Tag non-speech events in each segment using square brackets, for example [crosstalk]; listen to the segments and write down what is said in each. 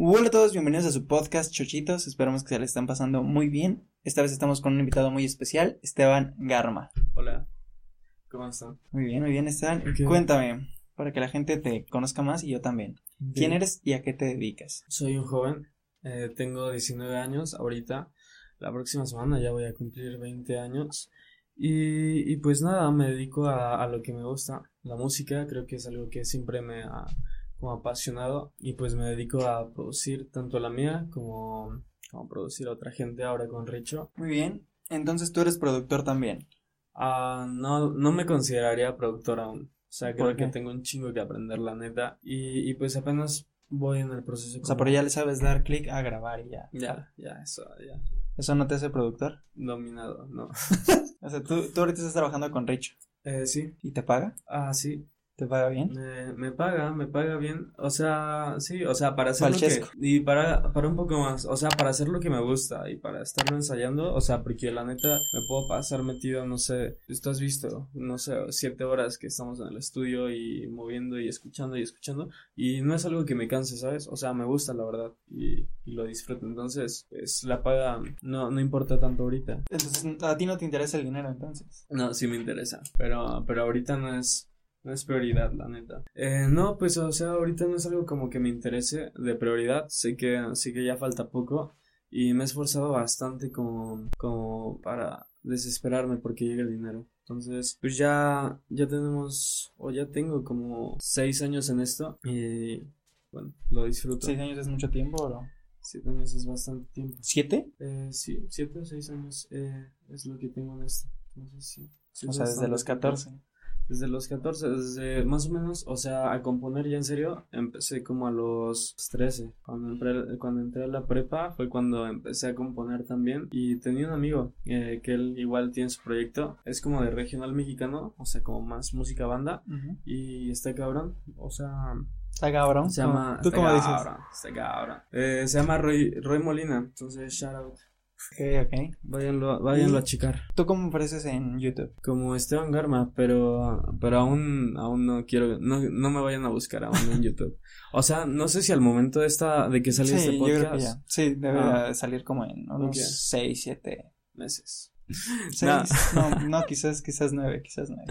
Hola a todos, bienvenidos a su podcast Chochitos. Esperamos que se le estén pasando muy bien. Esta vez estamos con un invitado muy especial, Esteban Garma. Hola, ¿cómo están? Muy bien, muy bien, Esteban. Cuéntame, para que la gente te conozca más y yo también. ¿Quién eres y a qué te dedicas? Soy un joven, eh, tengo 19 años ahorita. La próxima semana ya voy a cumplir 20 años. Y, y pues nada, me dedico a, a lo que me gusta, la música, creo que es algo que siempre me ha como apasionado y pues me dedico a producir tanto la mía como, como producir a otra gente ahora con Richo. Muy bien. Entonces tú eres productor también. Ah, no, no me consideraría productor aún. O sea, ¿Por creo que tengo un chingo que aprender, la neta. Y, y pues apenas voy en el proceso. O sea, como- pero ya le sabes dar clic a grabar y ya. Ya, ya, eso, ya. ¿Eso no te hace productor? Dominado, no. [laughs] O sea, tú, tú ahorita estás trabajando con Richo. Eh, sí. ¿Y te paga? Ah, sí. ¿Te paga bien? Me, me paga, me paga bien. O sea, sí, o sea, para hacer lo Valchesco. que. Y para, para un poco más. O sea, para hacer lo que me gusta y para estarlo ensayando. O sea, porque la neta me puedo pasar metido, no sé. Tú has visto, no sé, siete horas que estamos en el estudio y moviendo y escuchando y escuchando. Y no es algo que me canse, ¿sabes? O sea, me gusta, la verdad. Y, y lo disfruto. Entonces, pues la paga no, no importa tanto ahorita. Entonces, a ti no te interesa el dinero entonces. No, sí me interesa, pero, pero ahorita no es, no es prioridad, la neta. Eh, no, pues, o sea, ahorita no es algo como que me interese de prioridad, sé que, sé que ya falta poco y me he esforzado bastante como, como para desesperarme porque llegue el dinero. Entonces, pues ya, ya tenemos, o ya tengo como seis años en esto y, bueno, lo disfruto. ¿Seis años es mucho tiempo o no? Siete años es bastante tiempo. ¿Siete? Eh, sí, siete o seis años eh, es lo que tengo en esto. Entonces, sí. sí O sea, desde los tiempo. 14. Desde los 14, desde más o menos, o sea, a componer ya en serio, empecé como a los 13. Cuando entré, cuando entré a la prepa fue cuando empecé a componer también. Y tenía un amigo eh, que él igual tiene su proyecto. Es como de regional mexicano, o sea, como más música banda. Y está cabrón, o sea, Está cabrón. se llama. ¿Tú cómo dices? Está cabrón. Eh, se llama Roy, Roy Molina, entonces shout out. Ok, ok. Váyanlo, a checar. ¿Tú cómo apareces en YouTube? Como Esteban Garma, pero, pero aún, aún no quiero, no, no me vayan a buscar aún en YouTube. [laughs] O sea, no sé si al momento de esta, de que salió este yo podcast, creo que ya. Sí, debe Ah. salir como en unos Ok. 6, 7. meses. [laughs] 6. Nah. No, no, quizás, quizás 9, quizás 9.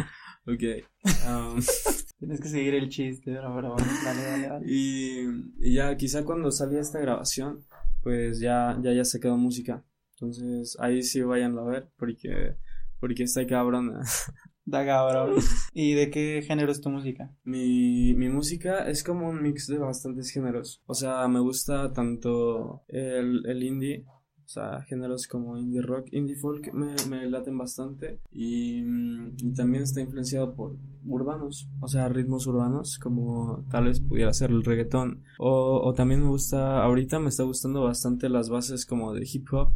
Ok. um, [laughs] Tienes que seguir el chiste, pero, bueno, dale, dale, dale. y, y ya, quizá cuando salga esta grabación, pues ya, ya haya sacado música. Entonces, ahí sí vayan a ver, porque, porque está cabrona. [laughs] Da cabrón. ¿Y de qué género es tu música? Mi, mi música es como un mix de bastantes géneros. O sea, me gusta tanto el, el indie, o sea, géneros como indie rock, indie folk me, me laten bastante. Y, mm, y también está influenciado por urbanos, o sea, ritmos urbanos, como tal vez pudiera ser el reggaetón. O, o también me gusta, ahorita me está gustando bastante las bases como de hip hop.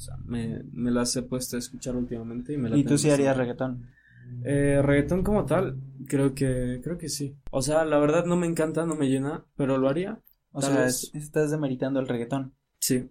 O sea, me, me las he puesto a escuchar últimamente y me ¿Y laten tú sí harías reggaetón? Eh, reggaetón como tal, creo que, creo que sí. O sea, la verdad no me encanta, no me llena, pero lo haría. O Tal sea, vez. estás demeritando el reggaetón. Sí.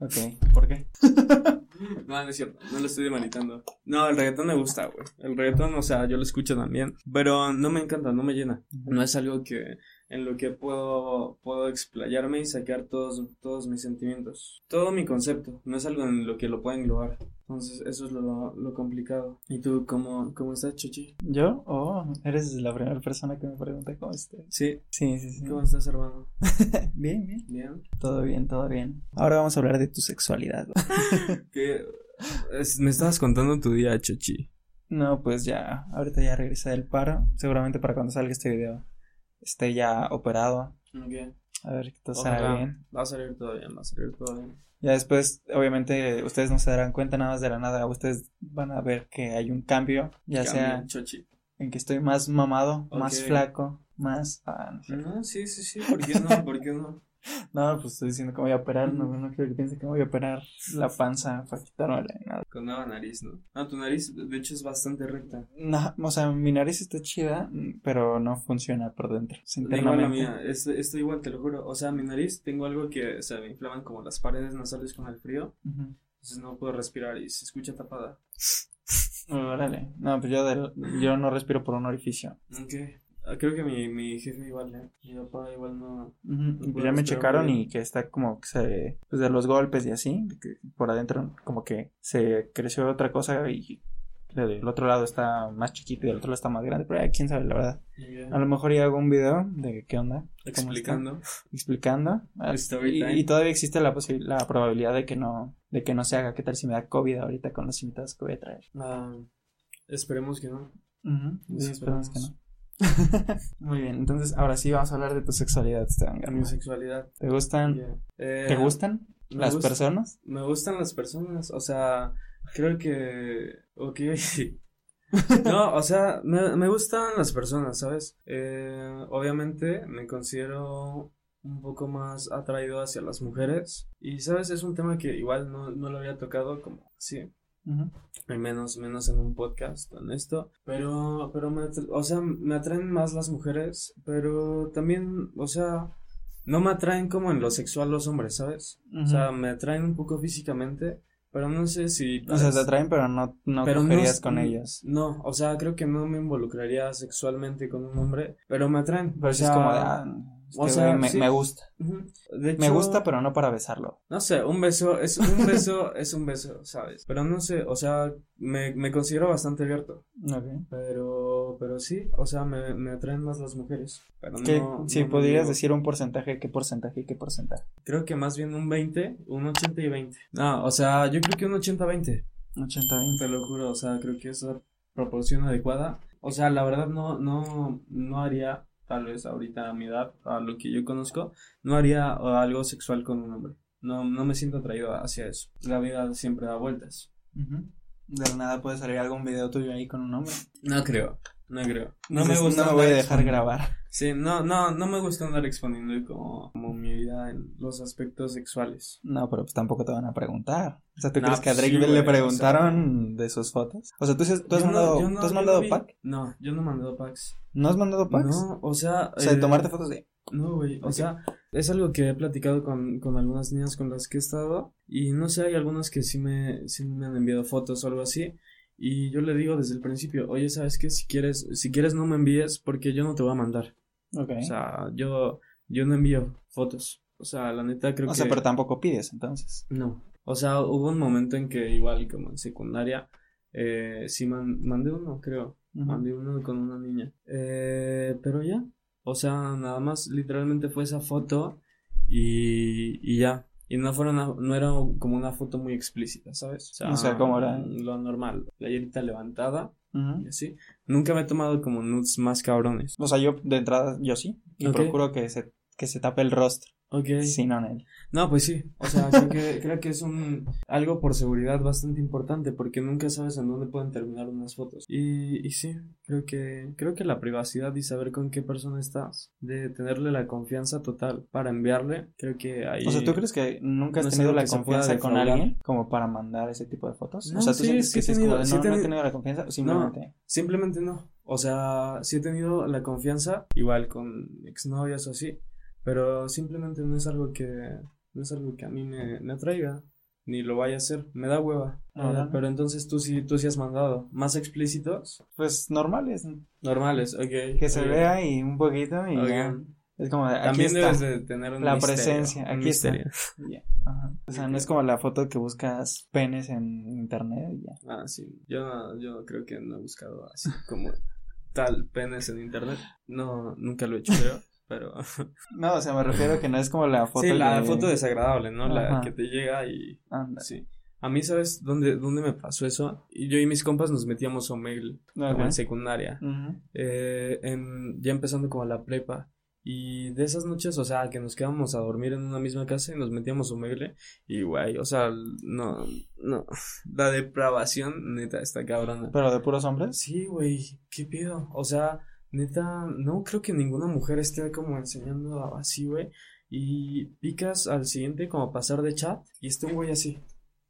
Ok, ¿por qué? [laughs] No, no es cierto, no lo estoy demanitando. No, el reggaetón me gusta, güey. El reggaetón, o sea, yo lo escucho también, pero no me encanta, no me llena. No es algo que en lo que puedo puedo explayarme y sacar todos todos mis sentimientos. Todo mi concepto, no es algo en lo que lo pueda englobar. Entonces, eso es lo, lo complicado. ¿Y tú cómo cómo estás, Chuchi? ¿Yo? Oh, eres la primera persona que me pregunta cómo estoy. Sí. Sí, sí, sí. ¿Cómo estás, hermano? [laughs] Bien, bien. Bien. Todo bien, todo bien. Ahora vamos a hablar de tu sexualidad. [laughs] es- me estabas contando tu día, Chuchi. No, pues ya, ahorita ya regresé del paro. Seguramente para cuando salga este video esté ya operado. Ok. A ver que todo salga bien. Va a salir todo bien, va a salir todo bien. Ya después, obviamente, ustedes no se darán cuenta nada más de la nada. Ustedes van a ver que hay un cambio, ya sea en que estoy más mamado, más flaco, más... Ah, no sé. No, sí, sí, sí, ¿por qué no? ¿Por qué no? No, pues estoy diciendo que voy a operar, no, no quiero que piense que voy a operar la panza para quitármela y nada. Con nueva nariz, ¿no? Ah, tu nariz, de hecho, es bastante recta. No, o sea, mi nariz está chida, pero no funciona por dentro. Igual la mía, es- estoy igual, te lo juro. O sea, mi nariz, tengo algo que se me inflaman como las paredes nasales con el frío. Entonces no puedo respirar y se escucha tapada. Órale. No, pues yo, del- yo no respiro por un orificio. Ok. Ah, Creo que mi, mi jefe igual, ¿eh? Mi papá igual no. Ya me checaron y que está como que se, pues de los golpes y así, que por adentro como que se creció otra cosa y del otro lado está más chiquito y del otro lado está más grande, pero eh, quién sabe la verdad. A lo mejor ya hago un video de qué onda, Explicando. explicando. Ah, Story Y, y todavía existe la la probabilidad de que no, de que no se haga. ¿Qué tal si me da COVID ahorita con los invitados que voy a traer? Ah, esperemos que no. Sí, esperemos que no. [laughs] Muy bien, entonces ahora sí vamos a hablar de tu sexualidad, Esteban. Mi sexualidad. ¿Te gustan, yeah. Eh, ¿te gustan las gusta- personas? Me gustan las personas, o sea, creo que... Ok, [laughs] No, o sea, me, me gustan las personas, ¿sabes? Eh, obviamente me considero un poco más atraído hacia las mujeres y, ¿sabes? Es un tema que igual no, no lo había tocado como al menos, menos en un podcast en esto, pero, pero me, o sea, me atraen más las mujeres, pero también, o sea, no me atraen como en lo sexual los hombres, ¿sabes? O sea, me atraen un poco físicamente, pero no sé si... O sea, te atraen, pero no, no Pero no con ellos. No, o sea, creo que no me involucraría sexualmente con un hombre, pero me atraen. Pero o sí es sea, como de, ah, este o sea, me, sí. me gusta. De Me hecho, gusta, pero no para besarlo. No sé, un beso es un [laughs] beso, es un beso, ¿sabes? Pero no sé, o sea, me, me considero bastante abierto, Ok. pero, pero sí, o sea, me, me atraen más las mujeres. Pero ¿Qué- no, si no me podrías decir un porcentaje, ¿qué porcentaje y qué porcentaje? Creo que más bien un 20, un 80 y 20. No, o sea, yo creo que un 80-20. 80-20. Te lo juro, o sea, creo que es la proporción adecuada. O sea, la verdad no, no, no haría, tal vez ahorita a mi edad, a lo que yo conozco, no haría algo sexual con un hombre. No, no me siento atraído hacia eso. La vida siempre da vueltas. De nada puede salir algún video tuyo ahí con un hombre. No creo, no creo. No me gusta. No me voy a dejar grabar. Sí, no, no, no me gusta andar exponiendo como, como mi vida en los aspectos sexuales. No, pero pues tampoco te van a preguntar. O sea, ¿tú crees que a pues Drake sí, le güey, o preguntaron de sus fotos? O sea, ¿tú, tú has no- mandado, no- ¿tú has mandado vi- pack? No, yo no he mandado packs. ¿No has mandado packs? No, o sea. O sea, de eh, tomarte fotos de... No, güey, o sea, es algo que he platicado con, con algunas niñas con las que he estado y no sé, hay algunas que sí me, sí me han enviado fotos o algo así y yo le digo desde el principio, oye, ¿sabes qué? Si quieres, si quieres no me envíes porque yo no te voy a mandar. Ok. O sea, yo, yo no envío fotos. O sea, la neta creo O que... sea, pero tampoco pides, entonces. No. O sea, hubo un momento en que igual como en secundaria, eh, sí man- mandé uno, creo. Mandé uno con una niña. Eh, pero ya. O sea, nada más literalmente fue esa foto y, y ya. Y no fuera una- no era como una foto muy explícita, ¿sabes? O sea, ¿cómo era? Lo normal. Playerita levantada y así. Nunca me he tomado como nudes más cabrones. O sea, yo de entrada, yo sí. Y procuro que se, que se tape el rostro. Ok. Sí, no. No, pues sí. O sea, creo que, [laughs] creo que es un algo por seguridad bastante importante porque nunca sabes en dónde pueden terminar unas fotos. Y, y sí, creo que, creo que la privacidad y saber con qué persona estás, de tenerle la confianza total para enviarle, creo que ahí. O sea, ¿tú crees que nunca has no tenido la confianza con alguien como para mandar ese tipo de fotos? No, o sea, ¿tú sí, sientes que como tenido- de, no, no he tenido- la confianza? Simplemente... Simplemente no. O sea, sí he tenido la confianza, igual con exnovias o así, pero simplemente no es algo que, no es algo que a mí me, me atraiga, ni lo vaya a hacer, me da hueva. Ah, pero entonces tú sí, tú sí has mandado más explícitos, Pues normales. normales, ok. Que se vea y un poquito y ok. ya. Es como aquí También está. debes de tener un La misterio, presencia, aquí está. misterio. y [laughs] ya. Ajá. O sea, no es como la foto que buscas penes en internet y ya. Ah, sí. Yo, yo creo que no he buscado así como tal penes en internet. No, nunca lo he hecho, creo. [laughs] Pero [laughs] No, o sea, me refiero a que no es como la foto sí, la foto desagradable, ¿no? La que te llega y Anda. sí. A mí, ¿sabes dónde, dónde me pasó eso? Yo y mis compas nos metíamos a Omegle, como en secundaria. Eh, en- ya empezando como la prepa. Y de esas noches, o sea, que nos quedábamos a dormir en una misma casa y nos metíamos a Omegle. Y güey, o sea, no, no. La depravación, neta, está cabrona. Pero de puros hombres. Sí, güey, ¿qué pido? O sea, neta, no creo que ninguna mujer esté como enseñando así, güey. Y picas al siguiente como pasar de chat y está un güey así.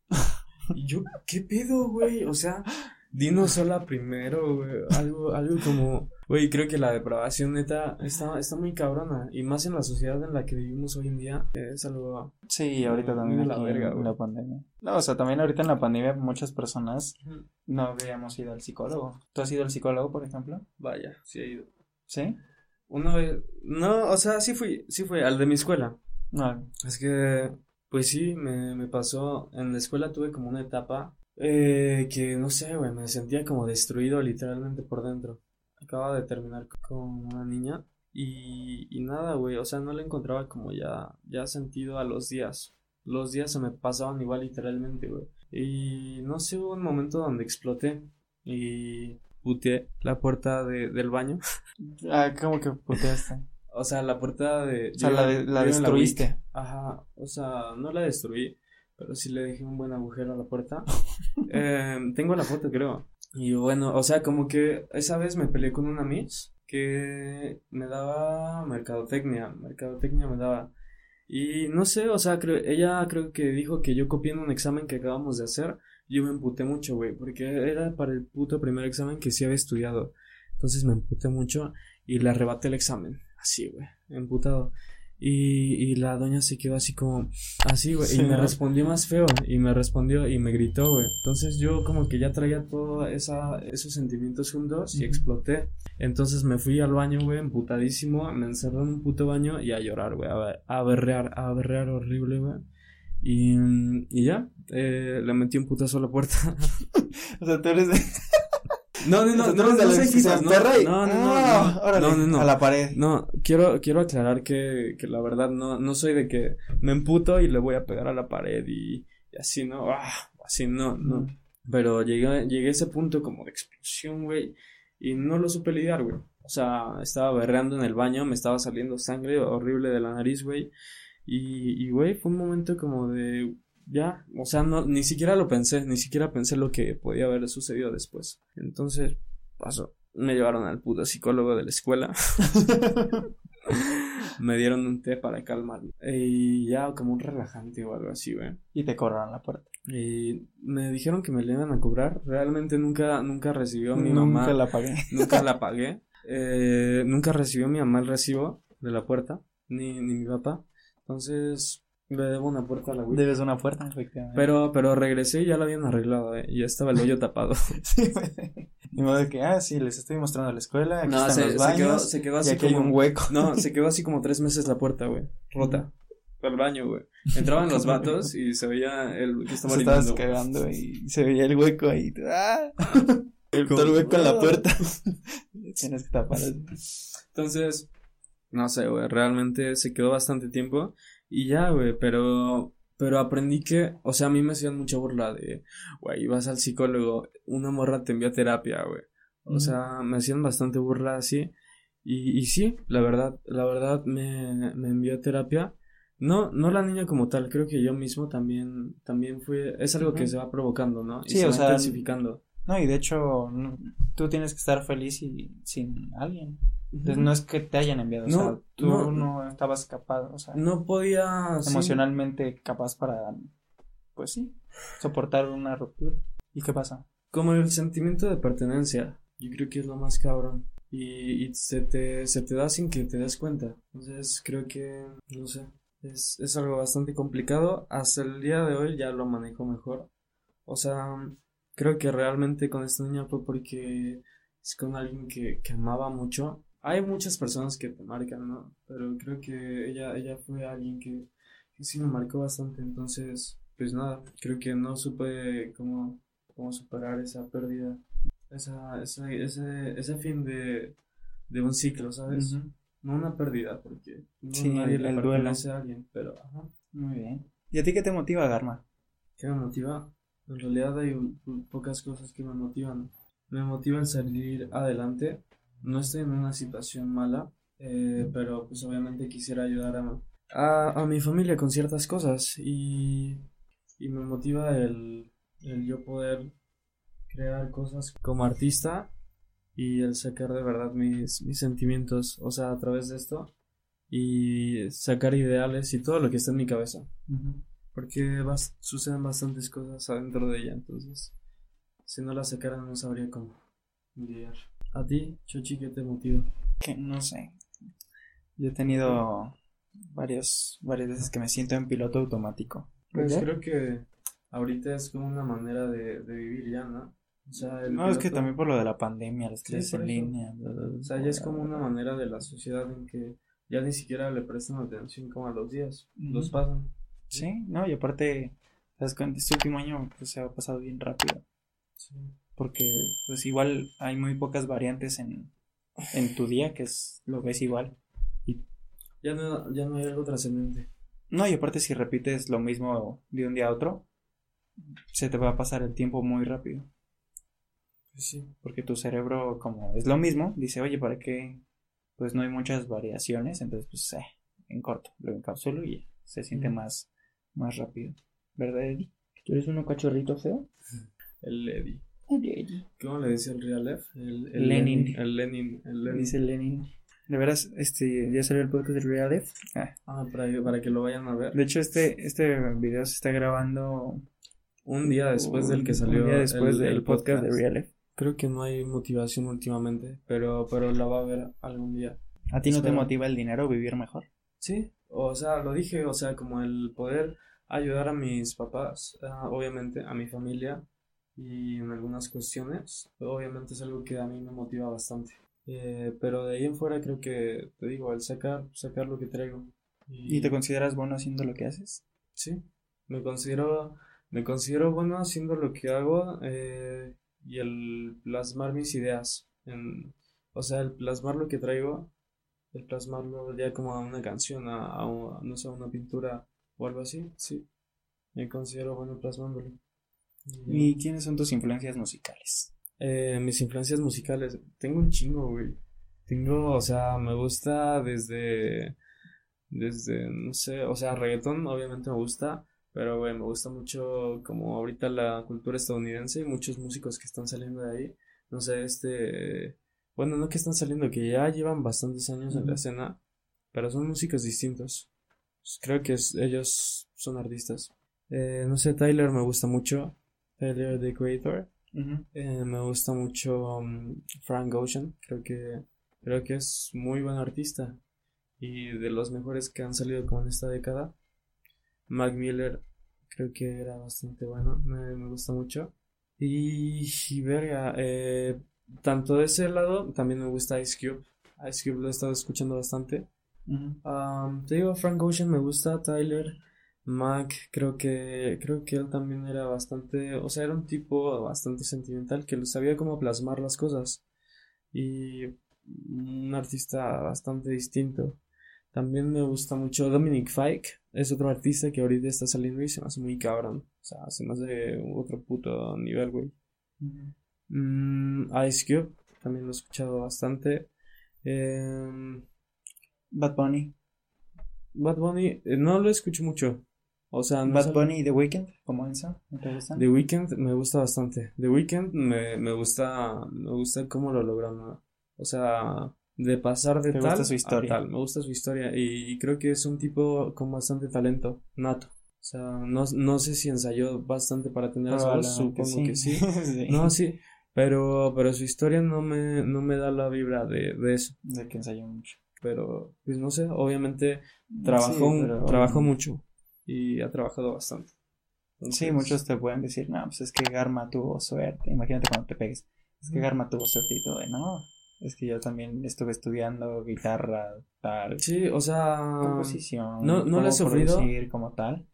[laughs] Y yo, ¿qué pedo, güey? O sea, dinos hola primero, güey. Algo, algo como, güey, creo que la depravación neta está, está muy cabrona. Y más en la sociedad en la que vivimos hoy en día, es algo... Sí, ahorita Muy también la verga, en la pandemia. No, o sea, también ahorita en la pandemia muchas personas no habíamos ido al psicólogo. ¿Tú has ido al psicólogo, por ejemplo? Vaya, sí he ido. ¿Sí? Una vez, no, o sea, sí fui, sí fui al de mi escuela. No. Es que, pues sí, me, me pasó, en la escuela tuve como una etapa eh, que, no sé, güey, me sentía como destruido literalmente por dentro. Acababa de terminar con una niña y, y nada, güey, o sea, no le encontraba como ya, ya sentido a los días. Los días se me pasaban igual literalmente, güey. Y no sé, hubo un momento donde exploté y puteé la puerta de, del baño. [laughs] Ah, ¿cómo que puteaste? O sea, la puerta de... O sea, la, de- la destruiste. Ajá, o sea, no la destruí, pero sí le dejé un buen agujero a la puerta. Eh, tengo la foto, creo. Y bueno, o sea, como que esa vez me peleé con una miss que me daba mercadotecnia, mercadotecnia me daba. Y no sé, o sea, creo, ella creo que dijo que yo copié en un examen que acabamos de hacer. Yo me emputé mucho, güey, porque era para el puto primer examen que sí había estudiado. Entonces me emputé mucho y le arrebaté el examen. Así, güey, emputado. Y, y la doña se quedó así como, así, güey, Sí, y me ¿no? respondió más feo, y me respondió y me gritó, güey. Entonces yo como que ya traía todos esos sentimientos juntos y Ujú. exploté. Entonces me fui al baño, güey, emputadísimo, me encerré en un puto baño y a llorar, güey, a, a berrear, a berrear horrible, güey. Y, y ya, eh, le metí un putazo a la puerta. [laughs] O sea, tú eres de... No, no, no, no, no se no, Ah, no, no, no, no. A la pared. No, quiero, quiero aclarar que, que la verdad no, no soy de que me emputo y le voy a pegar a la pared y, y así, ¿no? Ah, así no, no. Pero llegué, llegué a ese punto como de explosión, güey, y no lo supe lidiar, güey. O sea, estaba berreando en el baño, me estaba saliendo sangre horrible de la nariz, güey. Y, y, güey, fue un momento como de, ya, o sea, no, ni siquiera lo pensé, ni siquiera pensé lo que podía haber sucedido después. Entonces, pasó. Me llevaron al puto psicólogo de la escuela. [laughs] [laughs] me dieron un té para calmarme. Y ya como un relajante o algo así, güey. Y te corraron la puerta. Y me dijeron que me le iban a cobrar. Realmente nunca, nunca recibió mi Nunca mamá. la pagué. [laughs] Nunca la pagué. Eh, nunca recibió mi mamá el recibo de la puerta. Ni, ni mi papá. Entonces, le debo una puerta a la Wii. Debes una puerta, efectivamente. Pero, pero regresé y ya la habían arreglado, eh, y ya estaba el hoyo tapado. [laughs] Sí, güey. Ni modo de que, ah, sí, les estoy mostrando la escuela, aquí No, están se, los se baños, quedó, se quedó y así aquí hay como un hueco. No, [laughs] se quedó así como tres meses la puerta, güey. Rota. Al baño, güey. Entraban los vatos y se veía el que estaba Se estabas cagando y se veía el hueco ahí. ¡Ah! [laughs] El, todo el hueco en la puerta. Tienes que tapar. Entonces, no sé, güey, realmente se quedó bastante tiempo y ya, güey, pero pero aprendí que, o sea, a mí me hacían mucha burla de, güey, vas al psicólogo, una morra te envió a terapia, güey. O sea, me hacían bastante burla así. Y, y sí, la verdad, la verdad me, me envió terapia. No, no la niña como tal, creo que yo mismo también, también fue, es algo que se va provocando, ¿no? Y Sí, se o va sea, intensificando. No, y de hecho, no- tú tienes que estar feliz y sin alguien. Entonces, no es que te hayan enviado, o No, sea, tú no. no, estabas capaz, o sea, No podía... sí. emocionalmente capaz para, pues sí, soportar una ruptura. ¿Y qué pasa? Como el sentimiento de pertenencia, yo creo que es lo más cabrón. Y, y se, te, se te da sin que te des cuenta. Entonces creo que, no sé, es, es algo bastante complicado. Hasta el día de hoy ya lo manejo mejor. O sea, creo que realmente con esta niña fue porque es con alguien que, que amaba mucho. Hay muchas personas que te marcan, ¿no? Pero creo que ella, ella fue alguien que, que sí me marcó bastante. Entonces, pues nada, creo que no supe cómo cómo superar esa pérdida, esa, ese, ese, ese fin de, de un ciclo, ¿sabes? No una pérdida, porque no Sí, nadie le pertenece a alguien, pero, ajá, Muy bien. ¿Y a ti qué te motiva, Garma? ¿qué me motiva? En realidad hay po- pocas cosas que me motivan. Me motiva el salir adelante. No estoy en una situación mala, eh, pero pues obviamente quisiera ayudar a, a, a mi familia con ciertas cosas y, y me motiva el, el yo poder crear cosas como artista y el sacar de verdad mis, mis sentimientos, o sea, a través de esto y sacar ideales y todo lo que está en mi cabeza porque bas- suceden bastantes cosas adentro de ella, entonces si no la sacara no sabría cómo lidiar. A ti, Chochi, ¿qué te motiva? Que no sé. Yo he tenido varios, varias veces que me siento en piloto automático. Pues ¿Ya? creo que ahorita es como una manera de, de vivir ya, ¿no? O sea, el No, es que también por lo de la pandemia, las clases en línea. bla, bla, bla. O sea, ya es como una manera de la sociedad en que ya ni siquiera le prestan atención como a los días, los pasan. Sí, no, y aparte, ¿sabes? Este último año pues, se ha pasado bien rápido. Sí. Porque, pues igual hay muy pocas variantes en, en tu día, que es lo ves igual. Ya no, ya no hay algo trascendente. No, y aparte, si repites lo mismo de un día a otro, se te va a pasar el tiempo muy rápido. Pues sí. Porque tu cerebro, como es lo mismo, dice, oye, ¿para qué? Pues no hay muchas variaciones, entonces, pues, eh, en corto, lo encapsulo y ya, se siente más, más rápido. ¿Verdad, Eddie? ¿Tú eres un cachorrito feo? [laughs] El Eddie. ¿Cómo le decía el Real F? El, el Lenin. El Lenin. El Lenin. Dice Lenin. De veras, este, ya salió el podcast de Real F. Ah, Ah, para, que- para que lo vayan a ver. de hecho, este, este video se está grabando Un día después del que un salió día después el- del el podcast, de podcast. Real F. Creo que no hay motivación últimamente, pero, pero la va a ver algún día. ¿A ti no te Espero. motiva el dinero vivir mejor? Sí, o sea, lo dije, o sea, como el poder ayudar a mis papás, ah, obviamente a mi familia y en algunas cuestiones, obviamente es algo que a mí me motiva bastante. Eh, pero de ahí en fuera creo que, te digo, el sacar, sacar lo que traigo. ¿Y te consideras bueno haciendo lo que haces? Sí, me considero, me considero bueno haciendo lo que hago eh, y el plasmar mis ideas. En, o sea, el plasmar lo que traigo, el plasmarlo ya como a una canción, a, a no sé, a una pintura o algo así, sí. Me considero bueno plasmándolo. Y, ¿Y quiénes son tus influencias musicales? eh, mis influencias musicales, tengo un chingo, güey. Tengo, o sea, me gusta desde, desde, no sé, o sea, reggaetón obviamente me gusta, pero, güey, me gusta mucho como ahorita la cultura estadounidense y muchos músicos que están saliendo de ahí. No sé, este, bueno, no que están saliendo, que ya llevan bastantes años en la escena, pero son músicos distintos. Creo que es- ellos son artistas. Eh, no sé, Tyler me gusta mucho, Tyler the Creator. Eh, me gusta mucho um, Frank Ocean, creo que creo que es muy buen artista y de los mejores que han salido como en esta década. Mac Miller creo que era bastante bueno, me, me gusta mucho. Y, y verga, eh, tanto de ese lado también me gusta Ice Cube. Ice Cube lo he estado escuchando bastante. Um, te digo, Frank Ocean me gusta, Tyler, Mac, creo que, creo que él también era bastante, o sea, era un tipo bastante sentimental que sabía cómo plasmar las cosas y un artista bastante distinto. También me gusta mucho Dominic Fike, es otro artista que ahorita está saliendo y se me hace muy cabrón, o sea, se me hace otro puto nivel, güey. Mm, Ice Cube, también lo he escuchado bastante. Em, Bad Bunny. Bad Bunny, eh, no lo escucho mucho. O sea, no es Bad Bunny y The Weeknd, ¿cómo eso? ¿No te gustan? The Weeknd me gusta bastante. The Weeknd me, me gusta, me gusta cómo lo logran. O sea, de pasar de ¿Te tal gusta su a historia? tal. Me gusta su historia y, y creo que es un tipo con bastante talento, nato. O sea, no, no sé si ensayó bastante para tener esa voz, supongo que sí. [laughs] Sí. No, sí, pero, pero su historia no me, no me da la vibra de, de eso. De que ensayó mucho. Pero, pues no sé, obviamente trabajó, Sí, pero- trabajó mucho y ha trabajado bastante. Sí, muchos te pueden decir, no, pues es que Garma tuvo suerte. Imagínate cuando te pegues. Es que. Garma tuvo suerte y todo. No, es que yo también estuve estudiando guitarra, tal, Sí, o sea, composición. no- no lo he sufrido. como tal.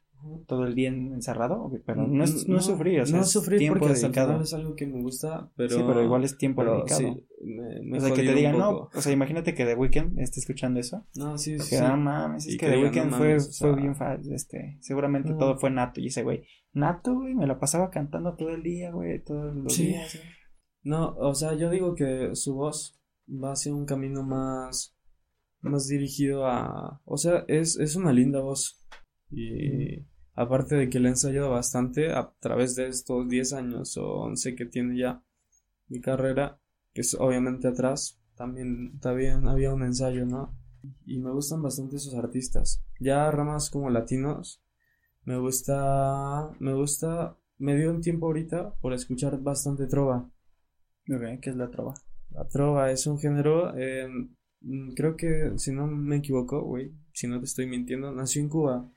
Todo el día encerrado, pero no es, no, es sufrir, o sea, no tiempo porque dedicado. es algo que me gusta, pero, Sí, pero igual es tiempo pero dedicado. sí, me, me o sea, que te digan, no, o sea, imagínate que The Weeknd esté escuchando eso. No, sí, sí, Que sí. no mames, es Y que que The Weeknd no fue, mames, o fue sea, bien fácil, este, seguramente no. todo fue nato. Y ese güey, nato, güey, me la pasaba cantando todo el día, güey, todos los Sí. días. güey. No, o sea, yo digo que su voz va hacia un camino más, más dirigido a, o sea, es, es una linda voz y aparte de que le he ensayado bastante a través de estos 10 años o 11 que tiene ya mi carrera, que es obviamente atrás, también, también había un ensayo, ¿no? Y me gustan bastante esos artistas. Ya ramas como latinos, me gusta, me gusta, me dio un tiempo ahorita por escuchar bastante trova. Ok, ¿qué es la trova? La trova es un género, eh, mm, creo que si no me equivoco, güey, si no te estoy mintiendo, nació en Cuba.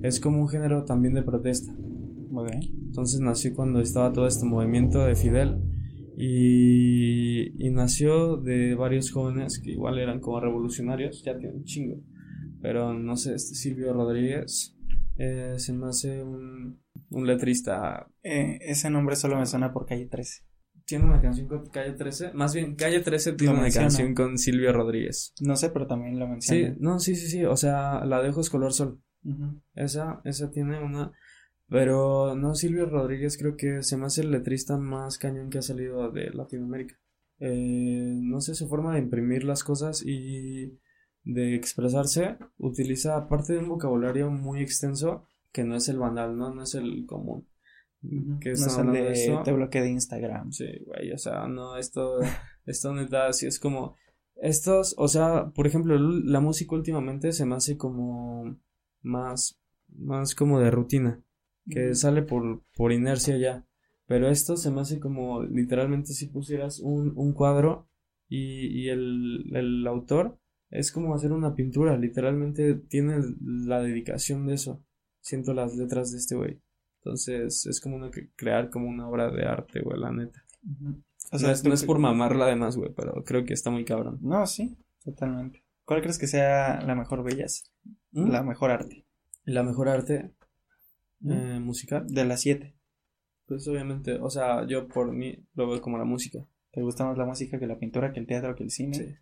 Es como un género también de protesta. Ok. Entonces nació cuando estaba todo este movimiento de Fidel Y, y nació de varios jóvenes que igual eran como revolucionarios, ya tienen un chingo. Pero no sé, este Silvio Rodríguez eh, se me hace un, un letrista. Eh, ese nombre solo me suena por calle 13. Tiene una canción con Calle 13. Más bien, Calle 13 tiene una menciona. canción con Silvio Rodríguez. No sé, pero también lo Sí, mencioné. no, sí, sí, sí. O sea, la de Ojos Color Sol. Esa, esa tiene una. Pero no, Silvio Rodríguez creo que se me hace el letrista más cañón que ha salido de Latinoamérica. Eh, no sé, su forma de imprimir las cosas y de expresarse utiliza, aparte de un vocabulario muy extenso, que no es el banal, ¿no? No es el común. Que no es el de de te bloqueé de Instagram. Sí, güey, o sea, no, esto, esto neta, sí es como, estos, o sea, por ejemplo, la música últimamente se me hace como más, más como de rutina, que sale por, por inercia ya, pero esto se me hace como, literalmente si pusieras un, un cuadro y, y el, el autor es como hacer una pintura, literalmente tiene la dedicación de eso, siento las letras de este güey. Entonces es como una, crear como una obra de arte, güey, la neta. O no, es, no por mamarla además, güey, pero creo que está muy cabrón. No, sí, totalmente. ¿Cuál crees que sea la mejor bellas? ¿Mm? La mejor arte. La mejor arte ¿Mm? eh, musical, De las siete. pues obviamente, o sea, yo por mí lo veo como la música. ¿Te gusta más la música que la pintura, que el teatro, que el cine? Sí.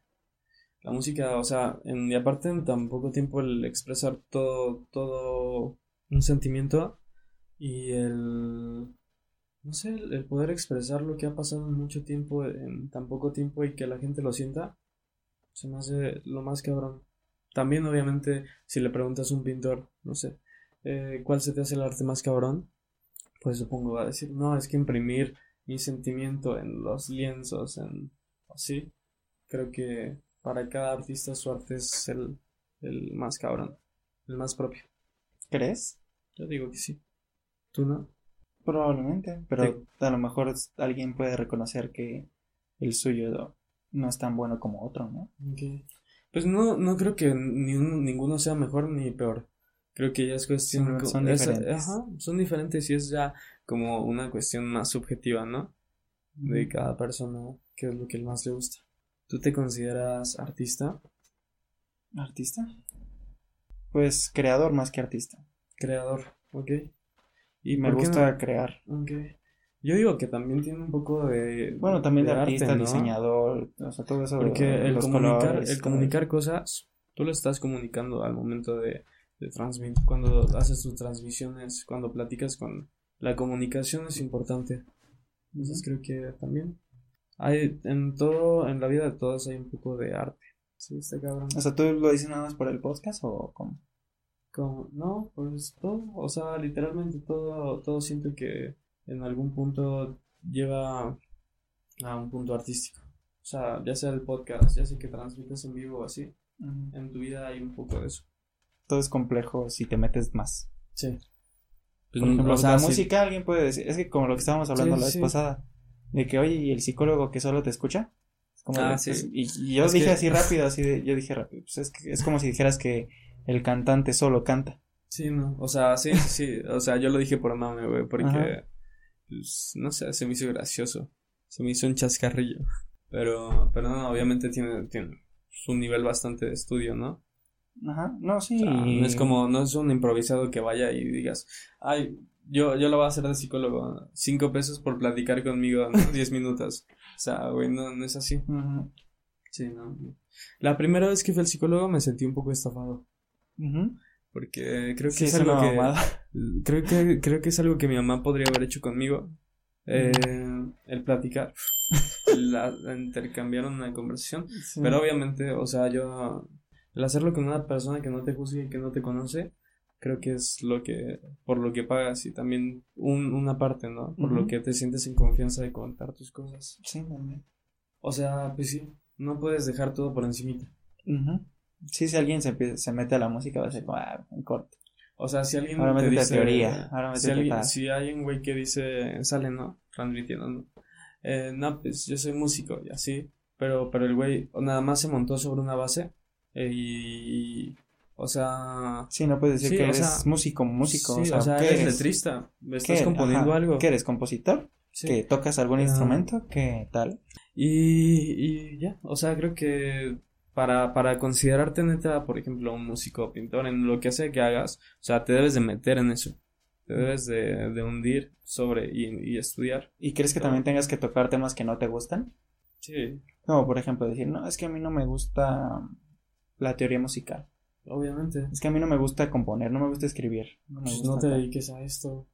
La música, o sea, en, y aparte en tan poco tiempo el expresar todo, todo un sentimiento y el, no sé, el, el poder expresar lo que ha pasado en mucho tiempo, en tan poco tiempo y que la gente lo sienta, se me hace lo más cabrón. También, obviamente, si le preguntas a un pintor, no sé, eh, ¿cuál se te hace el arte más cabrón? Pues supongo va a decir, no, es que imprimir mi sentimiento en los lienzos, en así. Creo que para cada artista su arte es el, el más cabrón, el más propio. ¿Crees? Yo digo que sí. ¿Tú no? Probablemente, pero a lo mejor alguien puede reconocer que el suyo no es tan bueno como otro, ¿no? Pues no, no creo que ni uno- ninguno sea mejor ni peor. Creo que ya es cuestión Son- son es- diferentes. ajá, son diferentes y es ya como una cuestión más subjetiva, ¿no? De cada persona, qué es lo que más le gusta. ¿Tú te consideras artista, ¿Artista? Pues creador más que artista. creador? ¿Ok? Y me gusta no? crear. Ok. Yo digo que también tiene un poco de... Bueno, también de, artista, ¿no? diseñador, o sea, todo eso. Porque el los comunicar, colores, el comunicar cosas, tú lo estás comunicando al momento de, de cuando haces tus transmisiones, cuando platicas con... La comunicación es importante. Entonces creo que también hay en todo, en la vida de todos hay un poco de arte. Sí, está cabrón. O sea, ¿tú lo dices nada más por el podcast o cómo? Como, no, pues todo, o sea, literalmente todo, todo siento que en algún punto lleva a un punto artístico. O sea, ya sea el podcast, ya sea que transmites en vivo o así, en tu vida hay un poco de eso. Todo es complejo si te metes más. Sí. Por ejemplo, o sea, la sí. música, alguien puede decir, es que como lo que estábamos hablando Sí, la vez sí. pasada, de que, oye, ¿y el psicólogo que solo te escucha? Como Ah, de, sí. pues, y, y yo Es dije que- así rápido, así de, yo dije rápido, pues es que es como si dijeras que el cantante solo canta. Sí, no, o sea, sí, sí, sí, o sea, yo lo dije por mame, güey, porque, pues, no sé, se me hizo gracioso, se me hizo un chascarrillo, pero, pero no, obviamente tiene, tiene un nivel bastante de estudio, ¿no? Ajá, no, sí. O sea, no es como, no es un improvisado que vaya y digas, ay, yo, yo lo voy a hacer de psicólogo, cinco pesos por platicar conmigo, ¿no? [laughs] Diez minutos, o sea, güey, no, no es así, sí, no. La primera vez que fui al psicólogo me sentí un poco estafado, porque creo que Sí, es es algo que... Creo que, creo que es algo que mi mamá podría haber hecho conmigo. Eh, el platicar, [laughs] el, a- intercambiar una conversación. Sí. Pero obviamente, o sea, yo, el hacerlo con una persona que no te juzgue y que no te conoce, creo que es lo que, por lo que pagas y también un, una parte, ¿no? Por lo que te sientes en confianza de contar tus cosas. Sí, también. O sea, pues sí, no puedes dejar todo por encimita. Ujú. Sí, si alguien se, empieza- se mete a la música va a ser como, ah, en corto. O sea, si alguien Ahora te dice, teoría, ahora si, alguien, si hay un güey que dice, sale, ¿no? Transmitiendo, ¿no? Eh, no, pues yo soy músico y así, pero, pero el güey nada más se montó sobre una base eh, y, o sea, Sí, no puedes decir Sí, que o eres sea, músico, músico. sí, o sea, ¿qué eres eres? letrista, ¿Qué estás eres? componiendo Ajá. algo. ¿Qué eres, compositor? ¿Que tocas algún instrumento? ¿Qué tal? Y, y ya, o sea, creo que para, para considerarte neta, por ejemplo, un músico o pintor, en lo que sea que hagas, o sea, te debes de meter en eso. Te debes de, de hundir sobre y, y estudiar. ¿Y crees que también tengas que tocar temas que no te gustan? Sí, Como por ejemplo decir, no, es que a mí no me gusta la teoría musical. obviamente. Es que a mí no me gusta componer, no me gusta escribir. No me Pues gusta no te dediques a esto.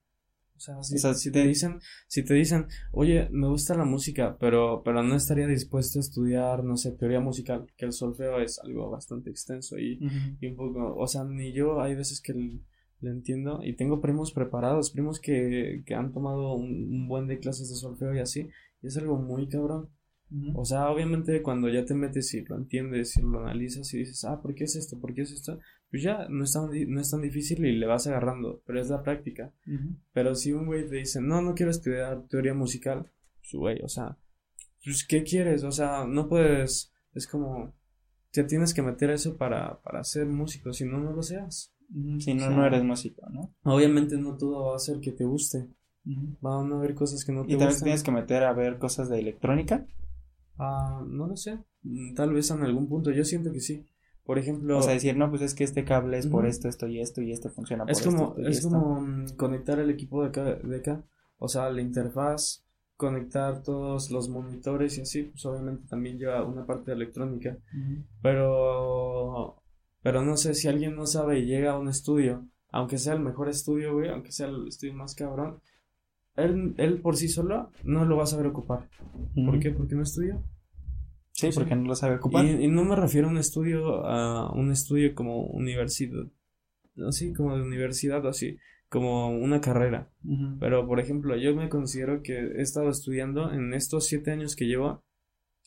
O sea, si, O sea, si te- dicen, si te dicen, oye, me gusta la música, pero, pero no estaría dispuesto a estudiar, no sé, teoría musical, que el solfeo es algo bastante extenso y, y un poco, o sea, ni yo hay veces que l- le entiendo y tengo primos preparados, primos que, que han tomado un, un buen de clases de solfeo y así, y es algo muy cabrón. O sea, obviamente cuando ya te metes y lo entiendes y lo analizas y dices, ah, ¿por qué es esto? ¿Por qué es esto? Pues ya no es tan, di- no es tan difícil y le vas agarrando, pero es la práctica. Pero si un güey te dice, no, no quiero estudiar teoría musical, pues güey, o sea, pues ¿qué quieres? O sea, no puedes, es como, te tienes que meter a eso para, para ser músico, si no, no lo seas. Si no, O sea, no eres músico, ¿no? Obviamente no todo va a hacer que te guste, van a haber cosas que no te Y también gustan. tienes que meter a ver cosas de electrónica. Ah, no lo sé, mm, tal vez en algún punto, yo siento que sí. Por ejemplo, O sea, decir, no, pues es que este cable es por esto, esto y esto, y esto funciona por es esto, como, esto y es esto. como mm, conectar el equipo de acá, de acá, o sea, la interfaz, conectar todos los monitores y así, pues obviamente también lleva una parte de electrónica, pero, pero no sé si alguien no sabe y llega a un estudio, aunque sea el mejor estudio, güey, aunque sea el estudio más cabrón, él, él por sí solo no lo va a saber ocupar. ¿Por qué? Porque no estudió. Sí, porque no lo sabe ocupar. Y, y no me refiero a un estudio, a un estudio como universidad, así como de universidad, o así, como una carrera. Pero, por ejemplo, yo me considero que he estado estudiando en estos siete años que llevo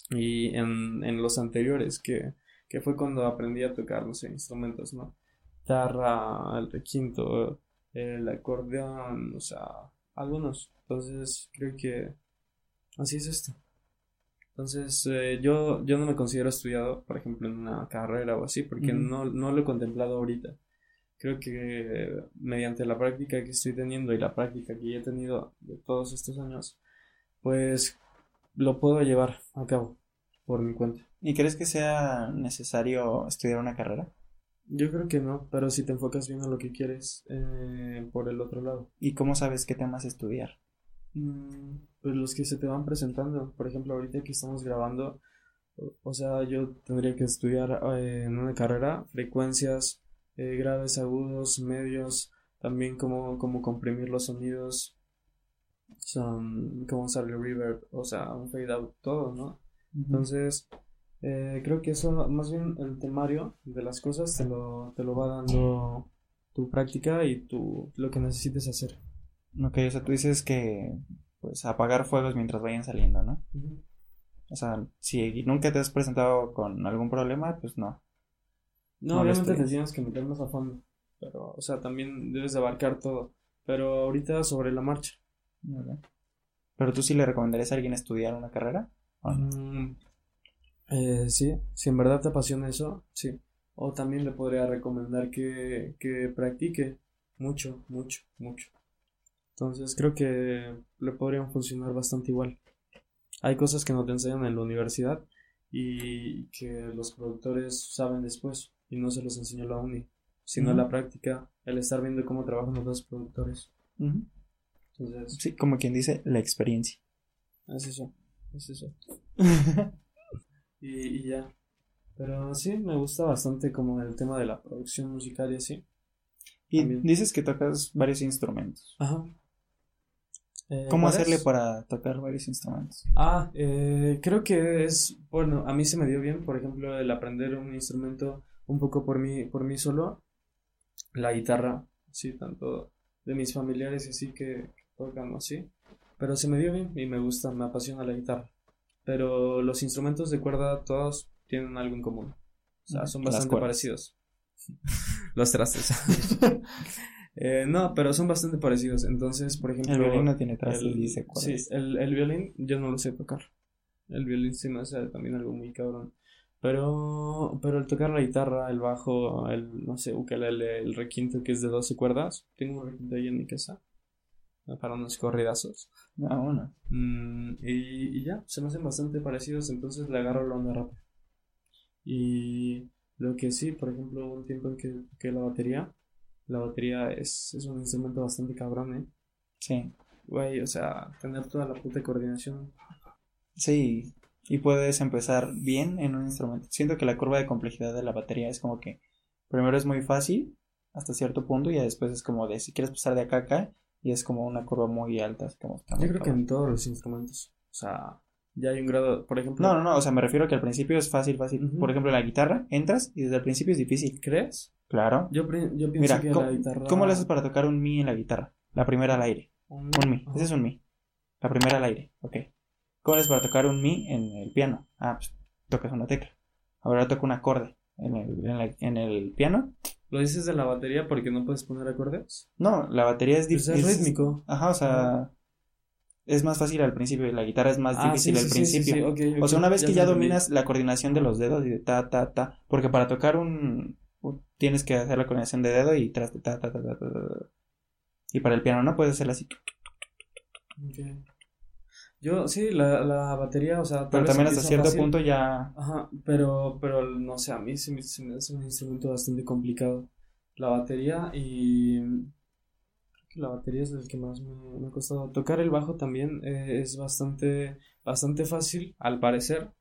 y en, en los anteriores, que, que fue cuando aprendí a tocar, no sé, instrumentos, ¿no? Guitarra, el requinto, el acordeón, o sea, algunos. Entonces, creo que así es esto. Entonces, eh, yo, yo no me considero estudiado, por ejemplo, en una carrera o así, porque no, no lo he contemplado ahorita. Creo que eh, mediante la práctica que estoy teniendo y la práctica que ya he tenido de todos estos años, pues lo puedo llevar a cabo por mi cuenta. ¿Y crees que sea necesario estudiar una carrera? Yo creo que no, pero si te enfocas bien a lo que quieres eh, por el otro lado. ¿Y cómo sabes qué temas estudiar? Mm, pues los que se te van presentando. Por ejemplo, ahorita que estamos grabando, o, sea, yo tendría que estudiar eh, en una carrera frecuencias, eh, graves, agudos, medios, también cómo, cómo comprimir los sonidos, son, cómo usar el reverb, o sea, un fade out, todo, ¿no? Entonces, eh, creo que eso, más bien el temario de las cosas te lo, te lo va dando tu práctica y tu, lo que necesites hacer. Ok, o sea, tú dices que pues apagar fuegos mientras vayan saliendo, ¿no? O sea, si nunca te has presentado con algún problema, pues no. No, obviamente te tienes que meter más a fondo, pero, o sea, también debes de abarcar todo, pero ahorita sobre la marcha. Pero tú sí le recomendarías a alguien estudiar una carrera? ¿O no? Mm, eh, sí, si en verdad te apasiona eso, sí. O también le podría recomendar que, que practique mucho, mucho, mucho. Entonces creo que le podrían funcionar bastante igual. Hay cosas que no te enseñan en la universidad y que los productores saben después y no se los enseñó la uni, sino la práctica, el estar viendo cómo trabajan los dos productores. Entonces, Sí, como quien dice, la experiencia. es eso, es eso. [laughs] Y, y ya. Pero sí, me gusta bastante como el tema de la producción musical y así. y También. dices que tocas varios instrumentos. Ajá. Eh, ¿Cómo hacerle para tocar varios instrumentos? Ah, eh, creo que es, bueno, a mí se me dio bien, por ejemplo, el aprender un instrumento un poco por mí, por mí solo. La guitarra, sí, tanto de mis familiares y así que tocan así. Pero se me dio bien y me gusta, me apasiona la guitarra. Pero los instrumentos de cuerda todos tienen algo en común. O sea, son bastante parecidos. [laughs] Los trastes. [laughs] Eh, no, pero son bastante parecidos. Entonces, por ejemplo. El violín no tiene trastes, el- dice Sí, el violín yo no lo sé tocar. El violín sí me hace también algo muy cabrón. Pero, pero el tocar la guitarra, el bajo, el, no sé, ukelele, el requinto que es de 12 cuerdas. Tengo un requinto ahí en mi casa. Para unos corridazos. Ah, bueno. Mm, y, y ya, se me hacen bastante parecidos, entonces le agarro la onda rápido. Y lo que sí, por ejemplo, un tiempo en que, que la batería, la batería es, es un instrumento bastante cabrón, ¿eh? Sí. Güey, o sea, tener toda la puta coordinación. Sí, y puedes empezar bien en un instrumento. Siento que la curva de complejidad de la batería es como que primero es muy fácil hasta cierto punto y después es como de si quieres pasar de acá a acá y es como una curva muy alta. así como Yo creo que en todos los instrumentos. O sea, ya hay un grado, por ejemplo. No, no, no, o sea, me refiero a que al principio es fácil, fácil. Por ejemplo, en la guitarra entras y desde el principio es difícil. ¿Crees? Claro. Yo, yo pienso Mira, que ¿cómo, la guitarra. cómo le haces para tocar un mi en la guitarra? La primera al aire. Un, Un mi. Ese es un mi. La primera al aire. Ok. ¿Cómo le haces para tocar un mi en el piano? Ah, pues tocas una tecla. Ahora toco un acorde en el, en la- en el piano. ¿Lo dices de la batería porque no puedes poner acordes? No, la batería es Pues difícil. es rítmico. Ajá, o sea, es más fácil al principio y la guitarra es más Ah, difícil sí, al sí, sí, sí, principio. sí, ok, O sea, una vez que ya entendí. dominas la coordinación de los dedos y de ta, ta, ta, porque para tocar un, tienes que hacer la coordinación de dedo y tras, ta, ta, ta, ta, ta. Y para el piano no puedes hacerla así. Ok. Yo, sí, la, la batería, o sea, Pero también hasta cierto fácil. punto ya... Ajá, pero, pero no sé, a mí se me, se me hace un instrumento bastante complicado. La batería y... Creo que la batería es el que más me, me ha costado. Tocar el bajo también eh, es bastante, bastante fácil, al parecer,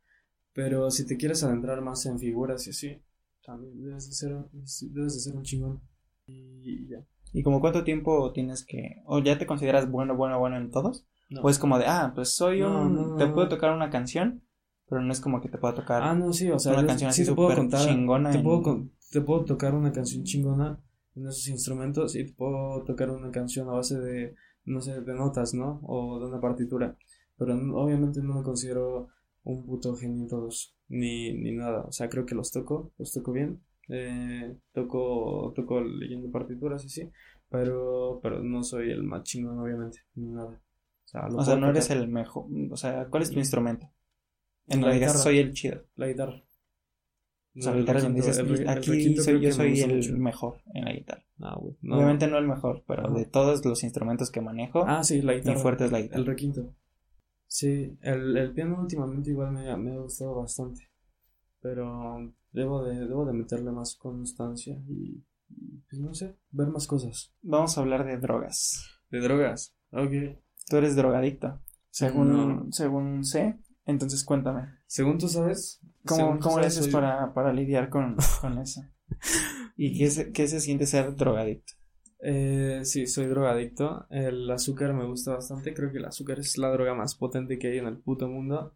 pero si te quieres adentrar más en figuras y así, también debes de ser, debes de ser un chingón. Y ya. ¿Y como cuánto tiempo tienes que... o ya te consideras bueno, bueno, bueno en todos? No. O es como de, ah, pues soy No, un... no, te puedo tocar una canción, pero no es como que te pueda tocar... Ah, no, sí, o sea, una yo canción sí así te puedo súper contar, chingona te en- puedo, te puedo tocar una canción chingona en esos instrumentos y te puedo tocar una canción a base de, no sé, de notas, ¿no? O de una partitura. Pero obviamente no me considero un puto genio en todos, ni, ni nada. O sea, creo que los toco, los toco bien. Eh, toco, toco leyendo partituras y así, pero, pero no soy el más chingón, obviamente, ni nada. O sea, o no eres el mejor... O sea, ¿cuál es tu instrumento? En La digas, guitarra. soy el chido. La guitarra. O sea, la guitarra donde dices, el re- el aquí soy, yo soy el mucho. mejor en la guitarra. Ah, güey. No. Obviamente no el mejor, pero de todos los instrumentos que manejo, Ah, sí, la mi guitarra. fuerte es la guitarra. El requinto. Sí, el, el piano últimamente igual me, ha- me ha gustado bastante. Pero debo de, debo de meterle más constancia y, y, pues no sé, ver más cosas. Vamos a hablar de drogas. ¿De drogas? Ok. Tú eres drogadicto, según, No. según sé. Entonces cuéntame, Según tú sabes, ¿cómo, cómo sabes, haces para, para lidiar con, [laughs] con eso? ¿Y qué se, qué se siente ser drogadicto? Eh, sí, soy drogadicto. El azúcar me gusta bastante. Creo que el azúcar es la droga más potente que hay en el puto mundo.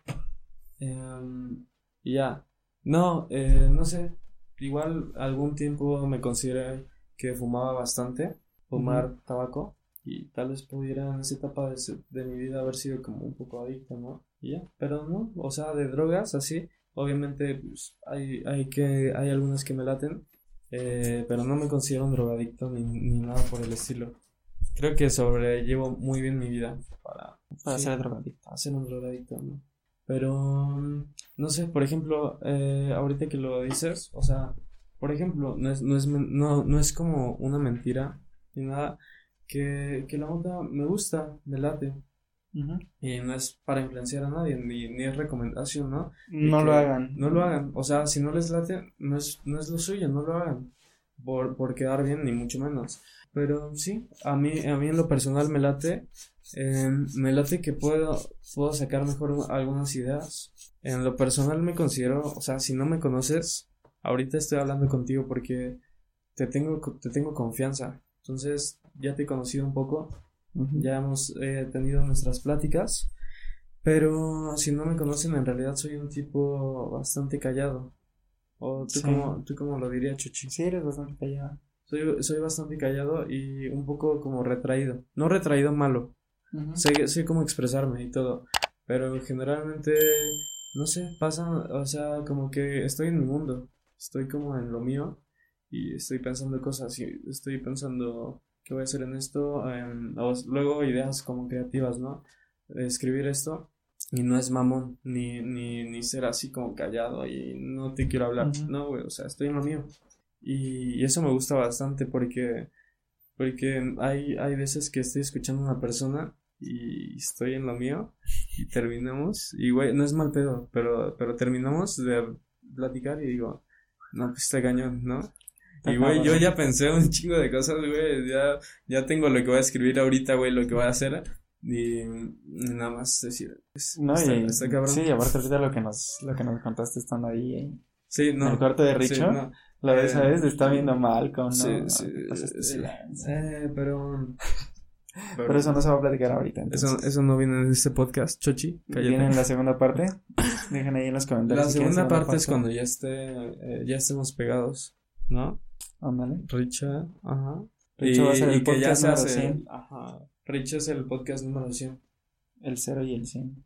Y ya. No, eh, no sé. Igual algún tiempo me consideré que fumaba bastante. Fumar tabaco. Y tal vez pudiera en esa etapa de, de mi vida haber sido como un poco adicto, ¿no? Y ya. Pero no. O sea, de drogas así. Obviamente pues, hay, hay, que, hay algunas que me laten. Eh, pero no me considero un drogadicto ni, ni nada por el estilo. Creo que sobrellevo muy bien mi vida para, Para sí, ser drogadicto. para ser un drogadicto, ¿no? Pero, no sé, por ejemplo, eh, ahorita que lo dices, o sea, por ejemplo, no es, no es, no, no es como una mentira ni nada, que, que la mota me gusta, me late, y no es para influenciar a nadie, ni, ni es recomendación, ¿no? No lo hagan. No lo hagan. O sea, si no les late, no es, no es lo suyo, no lo hagan. Por, por quedar bien, ni mucho menos. Pero sí, a mí, a mí en lo personal me late. eh, me late que puedo, puedo sacar mejor algunas ideas. En lo personal me considero, o sea, si no me conoces, ahorita estoy hablando contigo porque te tengo, te tengo confianza. Entonces, ya te he conocido un poco. Ya hemos eh, tenido nuestras pláticas, pero si no me conocen, en realidad soy un tipo bastante callado. ¿O tú, Sí. cómo, tú cómo lo dirías, Chuchi? Sí, eres bastante callado. Soy, soy bastante callado y un poco como retraído. No retraído malo, Ujú. sé, sé cómo expresarme y todo, pero generalmente, no sé, pasa, o sea, como que estoy en mi mundo, estoy como en lo mío y estoy pensando cosas y estoy pensando qué voy a hacer en esto, em, luego ideas como creativas, ¿no? Escribir esto y no es mamón, ni, ni, ni ser así como callado y no te quiero hablar, Ujú. no, güey, o sea, estoy en lo mío y, y eso me gusta bastante porque Porque hay, hay veces que estoy escuchando a una persona y estoy en lo mío y terminamos. Y, güey, no es mal pedo, pero, pero terminamos de platicar y digo, no, pues está cañón, ¿no? Y, güey, yo ya pensé un chingo de cosas, güey. Ya, ya tengo lo que voy a escribir ahorita, güey, lo que voy a hacer. Y nada más decir, pues, No, y, Sí, aparte ahorita lo que nos, lo que nos contaste estando ahí, ¿eh? Sí, no. En el cuarto de Richo. Sí, no. Ves, Eh, ¿sabes? Está viendo mal con Sí, no, sí, pasaste eh, eh, pero, Pero eso no se va a platicar ahorita. eso, Entonces. eso no viene en este podcast, Chochi. cállate. Viene en la segunda parte. Dejen ahí en los comentarios. La si segunda parte es cuando ya esté, eh, ya estemos pegados, ¿no? Ándale. Richa, ajá. Richo va a ser el podcast número hace, 100. ajá. Richa es el podcast número 100. El 0 y el 100.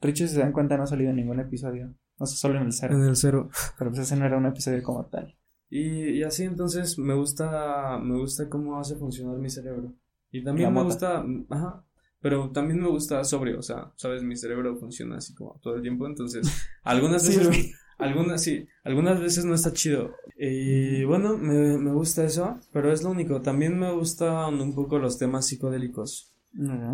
Richo, si se dan cuenta, no ha salido en ningún episodio. No sé, solo en el 0. En el cero. Pero pues ese no era un episodio como tal. Y, y así entonces me gusta, me gusta cómo hace funcionar mi cerebro. Y también me gusta, ajá, pero también me gusta sobrio, o sea, sabes, mi cerebro funciona así como todo el tiempo, entonces [laughs] algunas veces. Algunas sí, algunas veces no está chido. Y bueno, me, me gusta eso, pero es lo único. También me gustan un poco los temas psicodélicos.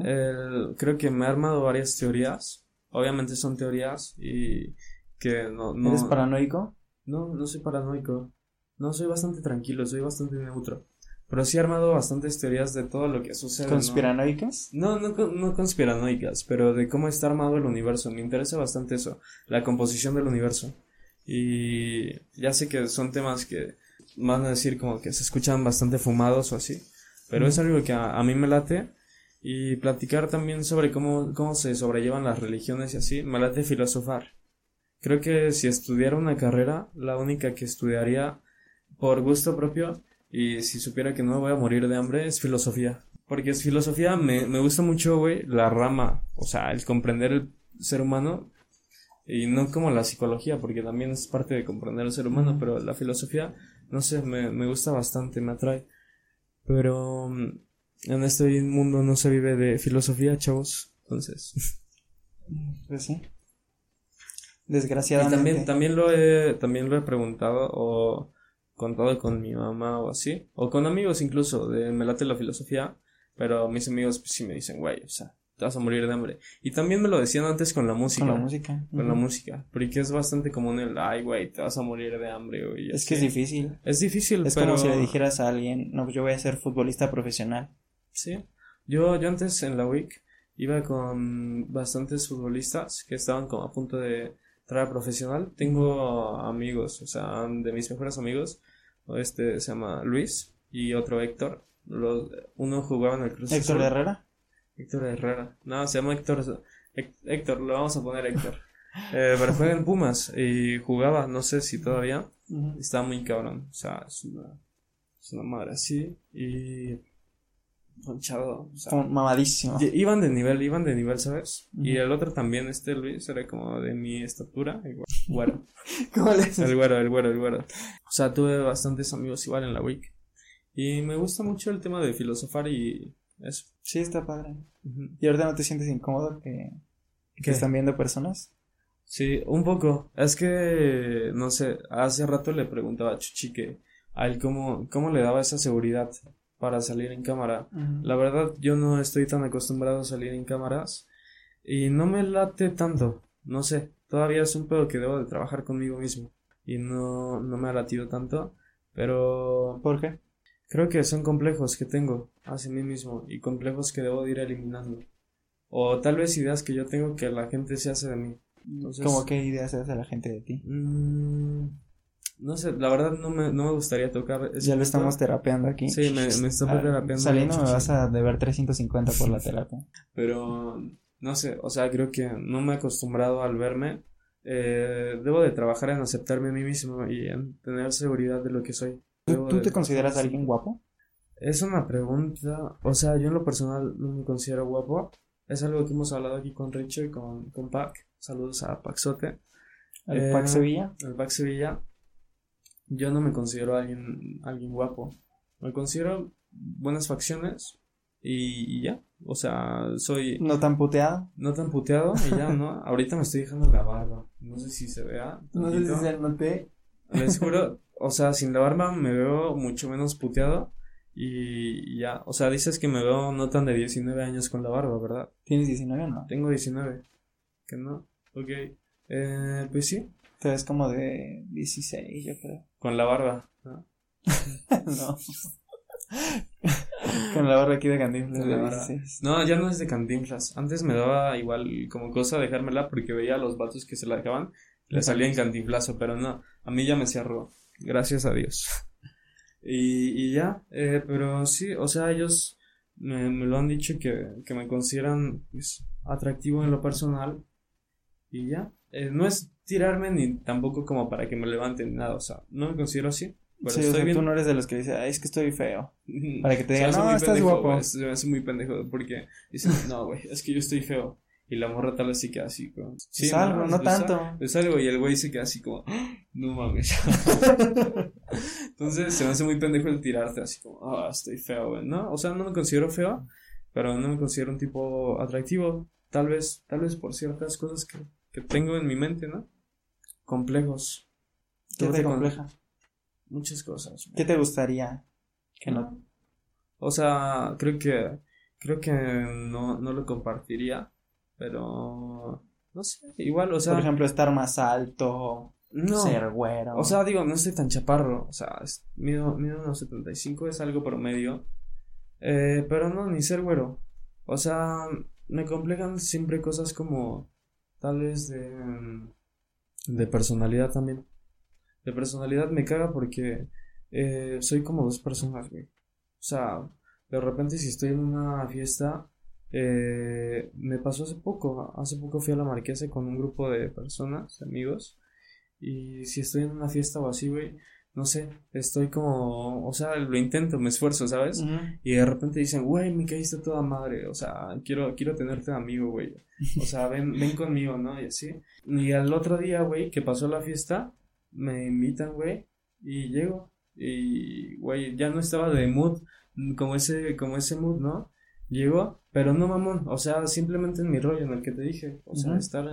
El- creo que me he armado varias teorías. Obviamente son teorías y que no, no. ¿Eres paranoico? No, no soy paranoico. No, soy bastante tranquilo, soy bastante neutro. Pero sí he armado bastantes teorías de todo lo que sucede. ¿no? ¿Conspiranoicas? No, no, con- no conspiranoicas, pero de cómo está armado el universo. Me interesa bastante eso, la composición del universo. Y ya sé que son temas que van a decir como que se escuchan bastante fumados o así, pero es algo que a, a mí me late. Y platicar también sobre cómo, cómo se sobrellevan las religiones y así, me late filosofar. Creo que si estudiara una carrera, la única que estudiaría por gusto propio y si supiera que no me voy a morir de hambre es filosofía. Porque es filosofía, me, me gusta mucho, güey, la rama, o sea, el comprender el ser humano y no como la psicología, porque también es parte de comprender el ser humano, pero la filosofía, no sé, me, me gusta bastante, me atrae. Pero mm, en este mundo no se vive de filosofía, chavos. Entonces, Pues sí. y Desgraciadamente. también, también lo he, también lo he preguntado o contado con mi mamá o así, o con amigos incluso, de me late la filosofía, pero mis amigos pues, sí me dicen, güey, o sea, te vas a morir de hambre. Y también me lo decían antes con la música. Con la música. Con la música, porque es bastante común el, ay, güey, te vas a morir de hambre, güey. Es que es difícil. Es difícil, Es pero... como si le dijeras a alguien, no, yo voy a ser futbolista profesional. Sí. Yo, yo antes en la WIC iba con bastantes futbolistas que estaban como a punto de entrar a profesional. Tengo amigos, o sea, de mis mejores amigos. Este se llama Luis y otro Héctor. Los, uno jugaba en el Cruz Héctor Azul. Herrera. Héctor Herrera. No, se llama Héctor. Héctor, lo vamos a poner Héctor. [laughs] Eh, pero juega en Pumas y jugaba, no sé si todavía. Está muy cabrón. O sea, es una, es una madre así. Y. Ponchado. O sea, Mamadísimo. Iban de nivel, iban de nivel, ¿sabes? Y el otro también, este Luis, era como de mi estatura. el güe- [laughs] güero. ¿Cómo le? El güero, el güero, el güero. O sea, tuve bastantes amigos igual en la week. Y me gusta mucho el tema de filosofar y eso. Sí, está padre. ¿Y ahorita no te sientes incómodo que, que están viendo personas? Sí, un poco. Es que, no sé, hace rato le preguntaba a Chuchi que a él cómo, cómo le daba esa seguridad para salir en cámara. La verdad, yo no estoy tan acostumbrado a salir en cámaras y no me late tanto. No sé, todavía es un pedo que debo de trabajar conmigo mismo y no, no me ha latido tanto, pero ¿Por qué? Creo que son complejos que tengo hacia mí mismo y complejos que debo de ir eliminando. O tal vez ideas que yo tengo que la gente se hace de mí. Entonces, ¿Cómo qué ideas se hace la gente de ti? mm, no sé, la verdad no me, no me gustaría tocar Ya lo estamos terapeando aquí. Sí, me, me está Ah, terapeando Saliendo me vas a deber 350 por la terapia. Pero no sé, o sea, creo que no me he acostumbrado al verme. Eh, debo de trabajar en aceptarme a mí mismo y en tener seguridad de lo que soy. ¿Tú, te consideras alguien guapo? Es una pregunta, o sea, yo en lo personal no me considero guapo. Es algo que hemos hablado aquí con Richard, con, con Pac. Saludos a Paxote. ¿El Eh, Pac Sevilla? El Pac Sevilla. Yo no me considero alguien, alguien guapo. Me considero buenas facciones y, y ya. O sea, soy ¿No tan puteado? no tan puteado y ya, ¿no? [laughs] Ahorita me estoy dejando la barba. No sé si se vea. No sé si se noté. Les juro, o sea, sin la barba me veo mucho menos puteado Y ya, o sea, dices que me veo no tan de 19 años con la barba, ¿verdad? ¿Tienes 19 o no? Tengo 19. ¿Que no? Ok. Eh, pues sí. Te ves como de 16, yo creo. Con la barba, ¿no? [laughs] no. Con la barba aquí de Cantinflas. No, ya no es de Cantinflas. Antes me daba igual como cosa dejármela porque veía a los vatos que se la dejaban. Le salía en Cantinflazo, pero no. A mí ya me cerró. Gracias a Dios. Y, y ya, eh, pero sí, o sea, ellos me, me lo han dicho que, que me consideran pues, atractivo en lo personal. Y ya, eh, no es tirarme ni tampoco como para que me levanten ni nada, o sea, no me considero así. Pero sí, estoy tú no eres de los que dice, Ay, es que estoy feo. Para que te digan, no, estás guapo. se me hace muy pendejo porque dicen, no, güey, es que yo estoy feo. Y la morra tal vez se queda así como. Sí, es algo, no, tanto. Es algo y el güey se queda así como. ¡Ah! No mames. [laughs] Entonces se me hace muy pendejo el tirarte así como. Ah, estoy feo, güey. No, o sea, no me considero feo. Pero no me considero un tipo atractivo. Tal vez, tal vez por ciertas cosas que, que tengo en mi mente, ¿no? Complejos. ¿Qué te compleja? Muchas cosas. ¿Qué te gustaría que no? O sea, creo que. Creo que no, no lo compartiría pero, no sé, igual, o sea. Por ejemplo, estar más alto, no, ser güero. O sea, digo, no estoy tan chaparro, o sea, mido, mido unos 75, es algo promedio. Eh, pero no, ni ser güero. O sea, me complejan siempre cosas como, tal vez de, de personalidad también. De personalidad me caga porque eh, soy como dos personas, güey. O sea, de repente si estoy en una fiesta eh, me pasó hace poco, hace poco fui a la Marquesa con un grupo de personas, amigos, y si estoy en una fiesta o así, güey, no sé, estoy como, o sea, lo intento, me esfuerzo, ¿sabes? Y de repente dicen, güey, me caíste toda madre, o sea, quiero, quiero tenerte amigo, güey, [laughs] o sea, ven, ven conmigo, ¿no? Y así. Y al otro día, güey, que pasó la fiesta, me invitan, güey, y llego, y, güey, ya no estaba de mood, como ese, como ese mood, ¿no? Llegó, pero no mamón, o sea, simplemente en mi rollo en el que te dije, o sea, estar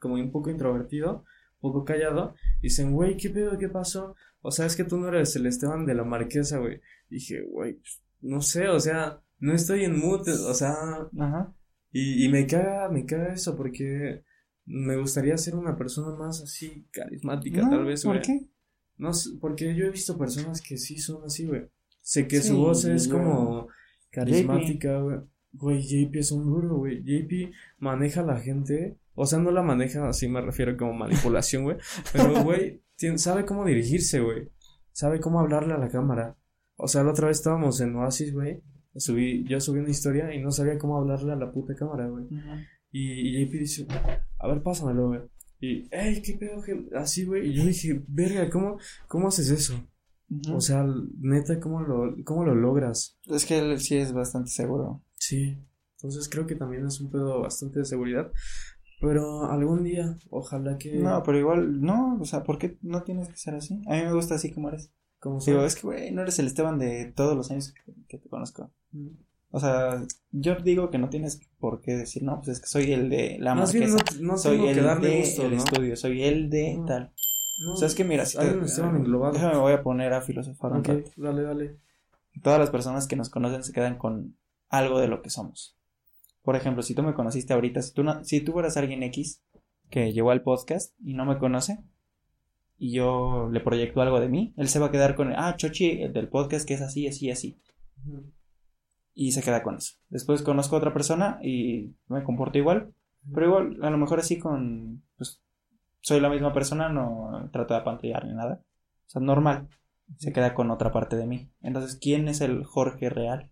como un poco introvertido, un poco callado, y dicen, güey, ¿qué pedo, qué pasó? O sea, es que tú no eres el Esteban de la Marquesa, güey. Dije, güey, pues, no sé, o sea, no estoy en mood, o sea, Ajá. Y, y me caga, me caga eso, porque me gustaría ser una persona más así, carismática, tal vez, güey. ¿Por qué? No sé, porque yo he visto personas que sí son así, güey. Sé que su voz es como Carismática, güey. Güey, JP es un duro, güey. JP maneja a la gente. O sea, no la maneja, así me refiero como manipulación, güey. Pero, [laughs] güey, sabe cómo dirigirse, güey. Sabe cómo hablarle a la cámara. O sea, la otra vez estábamos en Oasis, güey. Subí, yo subí una historia y no sabía cómo hablarle a la puta cámara, güey. y, y, JP dice, a ver, pásamelo, güey. Y, hey, qué pedo, así, güey. Y yo dije, verga, ¿cómo, cómo haces eso? O sea, neta, ¿cómo lo, ¿cómo lo logras? Es que él sí es bastante seguro. Sí. Entonces creo que también es un pedo bastante de seguridad. Pero algún día, ojalá que. No, pero igual, no, o sea, ¿por qué no tienes que ser así? A mí me gusta así como eres. Como Digo, es que, güey, no eres el Esteban de todos los años que, te conozco. Mm. O sea, yo digo que no tienes por qué decir, no, pues es que soy el de la Más marquesa. no, no soy el de el estudio, soy el de tal. No, o sea, es que mira, si te, déjame, voy a poner a filosofar un rato. Dale, dale. Todas las personas que nos conocen se quedan con algo de lo que somos. Por ejemplo, si tú me conociste ahorita, si tú, no, si tú fueras alguien X que llegó al podcast y no me conoce, y yo le proyecto algo de mí, él se va a quedar con, ah, Chochi, el del podcast que es así, así, así. Y se queda con eso. Después conozco a otra persona y me comporto igual, pero igual, a lo mejor así con, pues, soy la misma persona, no trato de apantallar ni nada. O sea, normal. Se queda con otra parte de mí. Entonces, ¿quién es el Jorge real?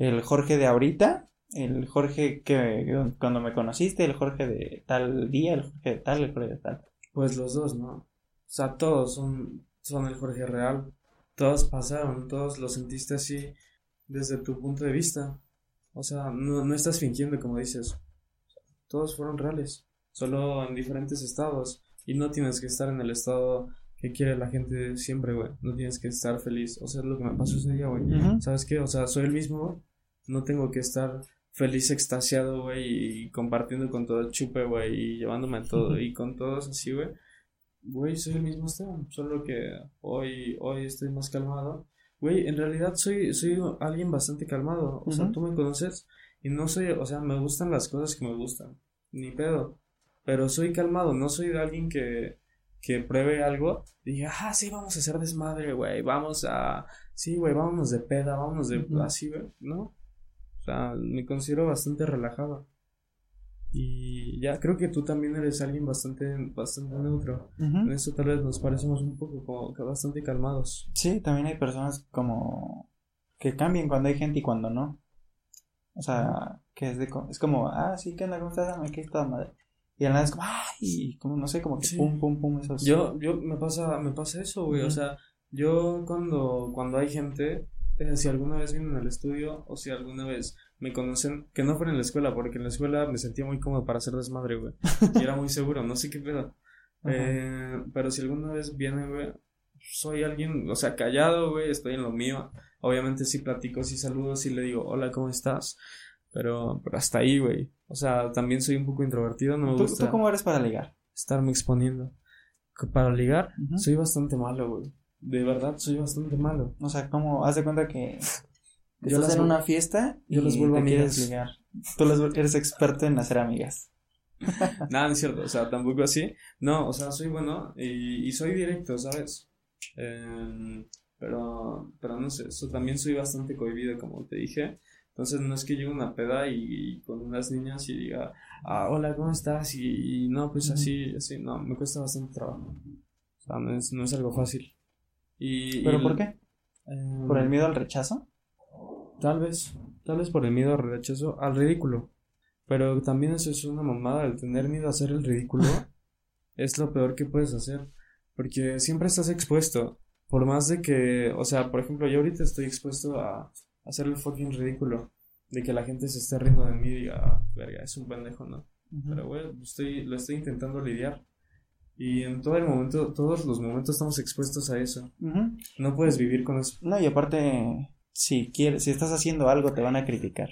¿El Jorge de ahorita? ¿El Jorge que cuando me conociste? ¿El Jorge de tal día? ¿El Jorge de tal? ¿El Jorge de tal? Pues los dos, ¿no? O sea, todos son, son el Jorge real. Todos pasaron, todos lo sentiste así desde tu punto de vista. O sea, no, no estás fingiendo como dices. Todos fueron reales solo en diferentes estados. Y no tienes que estar en el estado que quiere la gente siempre, güey. No tienes que estar feliz. O sea, es lo que me pasó ese día, güey. ¿Sabes qué? O sea, soy el mismo, No tengo que estar feliz, extasiado, güey, y compartiendo con todo el chupe, güey, y llevándome a todo, y con todos así, güey. Güey, soy el mismo Esteban, solo que hoy, hoy estoy más calmado, güey, en realidad soy, soy alguien bastante calmado. O sea, tú me conoces y no soy, o sea, me gustan las cosas que me gustan. Ni pedo. Pero soy calmado, no soy de alguien que, que pruebe algo y diga, ah, sí, vamos a hacer desmadre, güey, vamos a, sí, güey, vámonos de peda, vámonos de, así, güey, ¿no? O sea, me considero bastante relajado. Y ya creo que tú también eres alguien bastante, bastante neutro. En eso tal vez nos parecemos un poco como que bastante calmados. Sí, también hay personas como que cambian cuando hay gente y cuando no. O sea, que es de es como, ah, sí, ¿qué onda? ¿Cómo estás? Me quedé toda madre. Y al nada es como, ay, como no sé, como que pum, pum, pum, eso. Yo, yo, me pasa, me pasa eso, güey. O sea, yo cuando, cuando hay gente, eh, si alguna vez vienen al estudio o si alguna vez me conocen, que no fuera en la escuela, porque en la escuela me sentía muy cómodo para hacer desmadre, güey. y era muy seguro, no sé qué pedo. [laughs] Eh, pero si alguna vez vienen, güey, soy alguien, o sea, callado, güey, estoy en lo mío. Obviamente sí platico, sí saludo, sí le digo, hola, ¿cómo estás? Pero, pero hasta ahí, güey. O sea, también soy un poco introvertido, no me ¿Tú, gusta. ¿Tú cómo eres para ligar? Estarme exponiendo. Para ligar, soy bastante malo, güey. De verdad, soy bastante malo. O sea, ¿cómo? Haz de cuenta que [laughs] yo estás en una fiesta y yo los vuelvo a. Tú eres experto en hacer amigas. [laughs] Nada, no es cierto, o sea, tampoco así. No, o sea, soy bueno y, y soy directo, ¿sabes? Eh, pero, pero no sé, eso también soy bastante cohibido, como te dije. Entonces no es que llegue una peda y, con unas niñas y diga, ah, hola, ¿cómo estás? Y, no, pues así, así, no, me cuesta bastante trabajo. O sea, no es, no es algo fácil. Y, ¿Pero por qué? Eh, ¿Por el miedo al rechazo? Tal vez, tal vez por el miedo al rechazo, al ridículo. Pero también eso es una mamada, el tener miedo a hacer el ridículo [laughs] es lo peor que puedes hacer. Porque siempre estás expuesto. Por más de que, o sea, por ejemplo, yo ahorita estoy expuesto a hacer el fucking ridículo. De que la gente se esté riendo de mí y diga, ah, verga, es un pendejo, ¿no? Pero, güey, estoy, lo estoy intentando lidiar. Y en todo el momento, todos los momentos estamos expuestos a eso. No puedes vivir con eso. No, y aparte, si quieres, si estás haciendo algo, te van a criticar.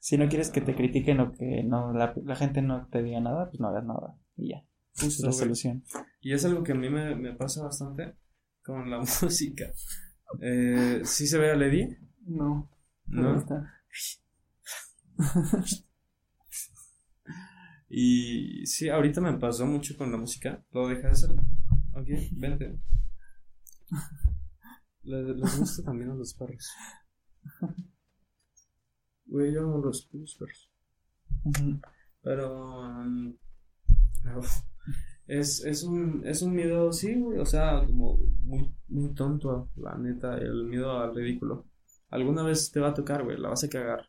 Si no quieres que te critiquen o que no, la, gente no te diga nada, pues no hagas nada. Y ya. es la solución. Y es algo que a mí me, me pasa bastante con la [laughs] música. Eh, ¿Sí se ve a Lady? No. ¿No? Está. [laughs] y sí, ahorita me pasó mucho con la música. ¿Lo dejas hacer? Ok, vente. Les, les gusta también a los perros. Güey, yo amo los perros. Pero. Um, es, es, un, es un miedo, sí, güey. O sea, como muy, muy tonto, la neta. El miedo al ridículo. Alguna vez te va a tocar, güey. La vas a cagar.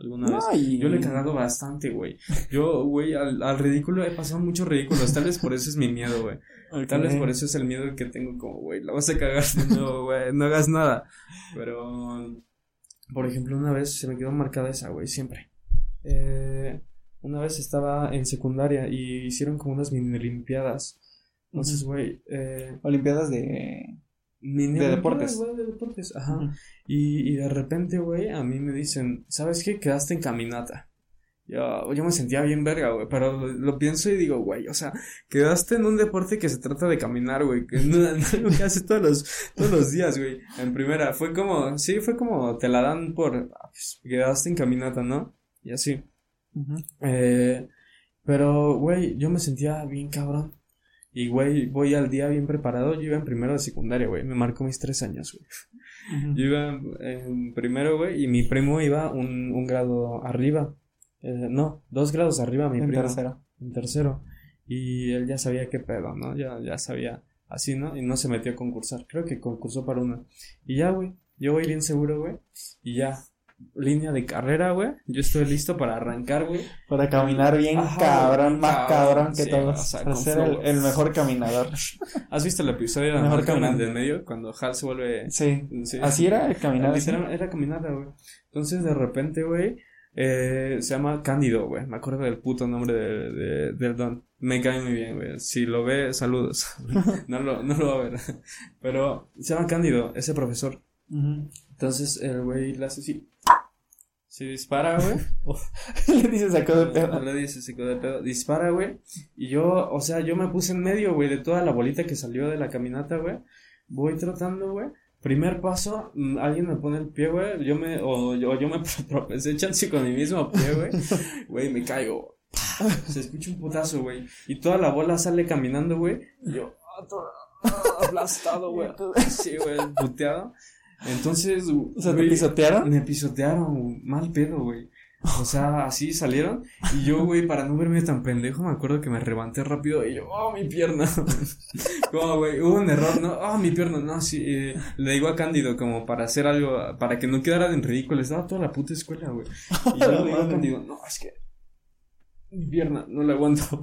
Alguna vez. Yo le he cagado bastante, güey. Yo, güey, al, al, ridículo he pasado muchos ridículos. Tal vez por eso es mi miedo, güey. Tal vez por eso es el miedo que tengo, como, güey, la vas a cagar. No, güey, no hagas nada. Pero, por ejemplo, una vez se me quedó marcada esa, güey, siempre. Eh, una vez estaba en secundaria y hicieron como unas mini olimpiadas. Entonces, güey. Eh, olimpiadas de. De deportes. de deportes, ajá. y, y de repente, güey, a mí me dicen, ¿sabes qué? Quedaste en caminata. Yo, yo me sentía bien verga, güey, pero lo, pienso y digo, güey, o sea, quedaste en un deporte que se trata de caminar, güey, que [laughs] no, lo que haces todos los, todos los días, güey, en primera, fue como, sí, fue como, te la dan por, ah, pues, quedaste en caminata, ¿no? Y así. eh, pero, güey, yo me sentía bien cabrón. Y, güey, voy al día bien preparado. Yo iba en primero de secundaria, güey. Me marcó mis tres años, güey. Yo iba en primero, güey, y mi primo iba un, un grado arriba. Eh, no, dos grados arriba mi en tercero. En tercero. Y él ya sabía qué pedo, ¿no? Ya, ya sabía así, ¿no? Y no se metió a concursar. Creo que concursó para una. Y ya, güey. Yo voy bien seguro, güey. Y ya. Línea de carrera, güey. Yo estoy listo para arrancar, güey. Para caminar bien cabrón, más cabrón, que todos. para ser el, mejor caminador. [laughs] ¿Has visto el episodio de mejor caminador de medio? Cuando Hal se vuelve. Sí. Así era caminar. Era, era güey. Entonces, de repente, güey eh, se llama Cándido, güey. Me acuerdo del puto nombre de, del don. Me cae muy bien, güey. Si lo ve, saludos. [laughs] no, lo, no lo va a ver. [laughs] Pero se llama Cándido, ese profesor. Entonces el güey le hace así. Se dispara, güey. [laughs] [laughs] le dice sacó de pedo. Le dice sacó de pedo. Dispara, güey. Y yo, o sea, yo me puse en medio, güey, de toda la bolita que salió de la caminata, güey. Voy trotando, güey. Primer paso, mm, alguien me pone el pie, güey, yo me, o yo, yo me [laughs] tropecé chance con mi mismo pie, güey, güey, me caigo, se escucha un putazo, güey, y toda la bola sale caminando, güey, y yo, ah, aplastado, güey, sí, güey, puteado, entonces, [laughs] o sea, ¿te pisotearon? Me pisotearon, mal pedo, güey. O sea, así salieron. Y yo, güey, para no verme tan pendejo, me acuerdo que me levanté rápido y yo, oh, mi pierna. [laughs] como, güey, hubo un error, ¿no? Oh, mi pierna, no, sí. Eh, le digo a Cándido como para hacer algo, para que no quedara en ridículo. Estaba toda la puta escuela, güey. Y yo [laughs] le digo a Cándido, no, es que mi pierna, no la aguanto.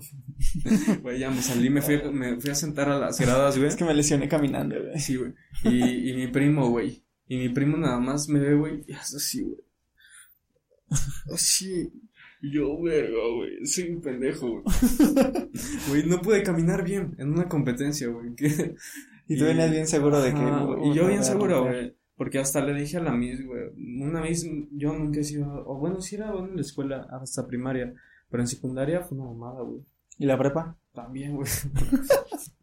Güey, ya me salí, me fui, me fui a sentar a las gradas, güey. Es que me lesioné caminando, güey. Sí, güey. Y, y mi primo, güey. Y mi primo nada más me ve, güey, y hace así, güey. Así. Yo, verga, güey, soy un pendejo, güey. [laughs] Güey, no pude caminar bien en una competencia, güey. Y tú venías bien seguro de que... y yo bien seguro, güey. Porque hasta le dije a la Miss, güey. Una Miss, yo nunca he sido... O bueno, sí era bueno en la escuela hasta primaria. Pero en secundaria fue una mamada, güey. ¿Y la prepa? También, güey. [laughs]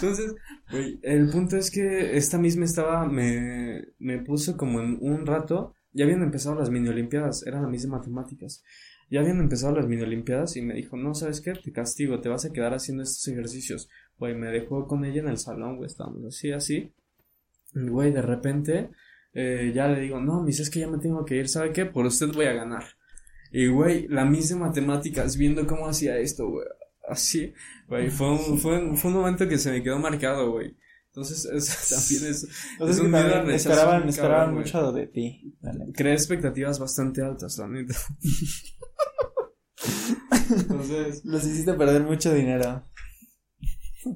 Entonces, güey, el punto es que esta misma estaba, me, me puso como en un rato, ya habían empezado las mini olimpiadas, eran las mismas matemáticas. Ya habían empezado las mini olimpiadas y me dijo, no, ¿sabes qué? Te castigo, te vas a quedar haciendo estos ejercicios. Güey, me dejó con ella en el salón, güey, estábamos así, así. Y, güey, de repente, eh, ya le digo, no, mis, es que ya me tengo que ir, ¿sabe qué? Por usted voy a ganar. Y, güey, la misma matemáticas, viendo cómo hacía esto, güey así, güey, fue un, fue, un, fue un momento que se me quedó marcado, güey. Entonces, eso también es, es un miedo esperaban, esperaban mucho de ti. Creé expectativas bastante altas, la neta. [laughs] Entonces, los hiciste perder mucho dinero.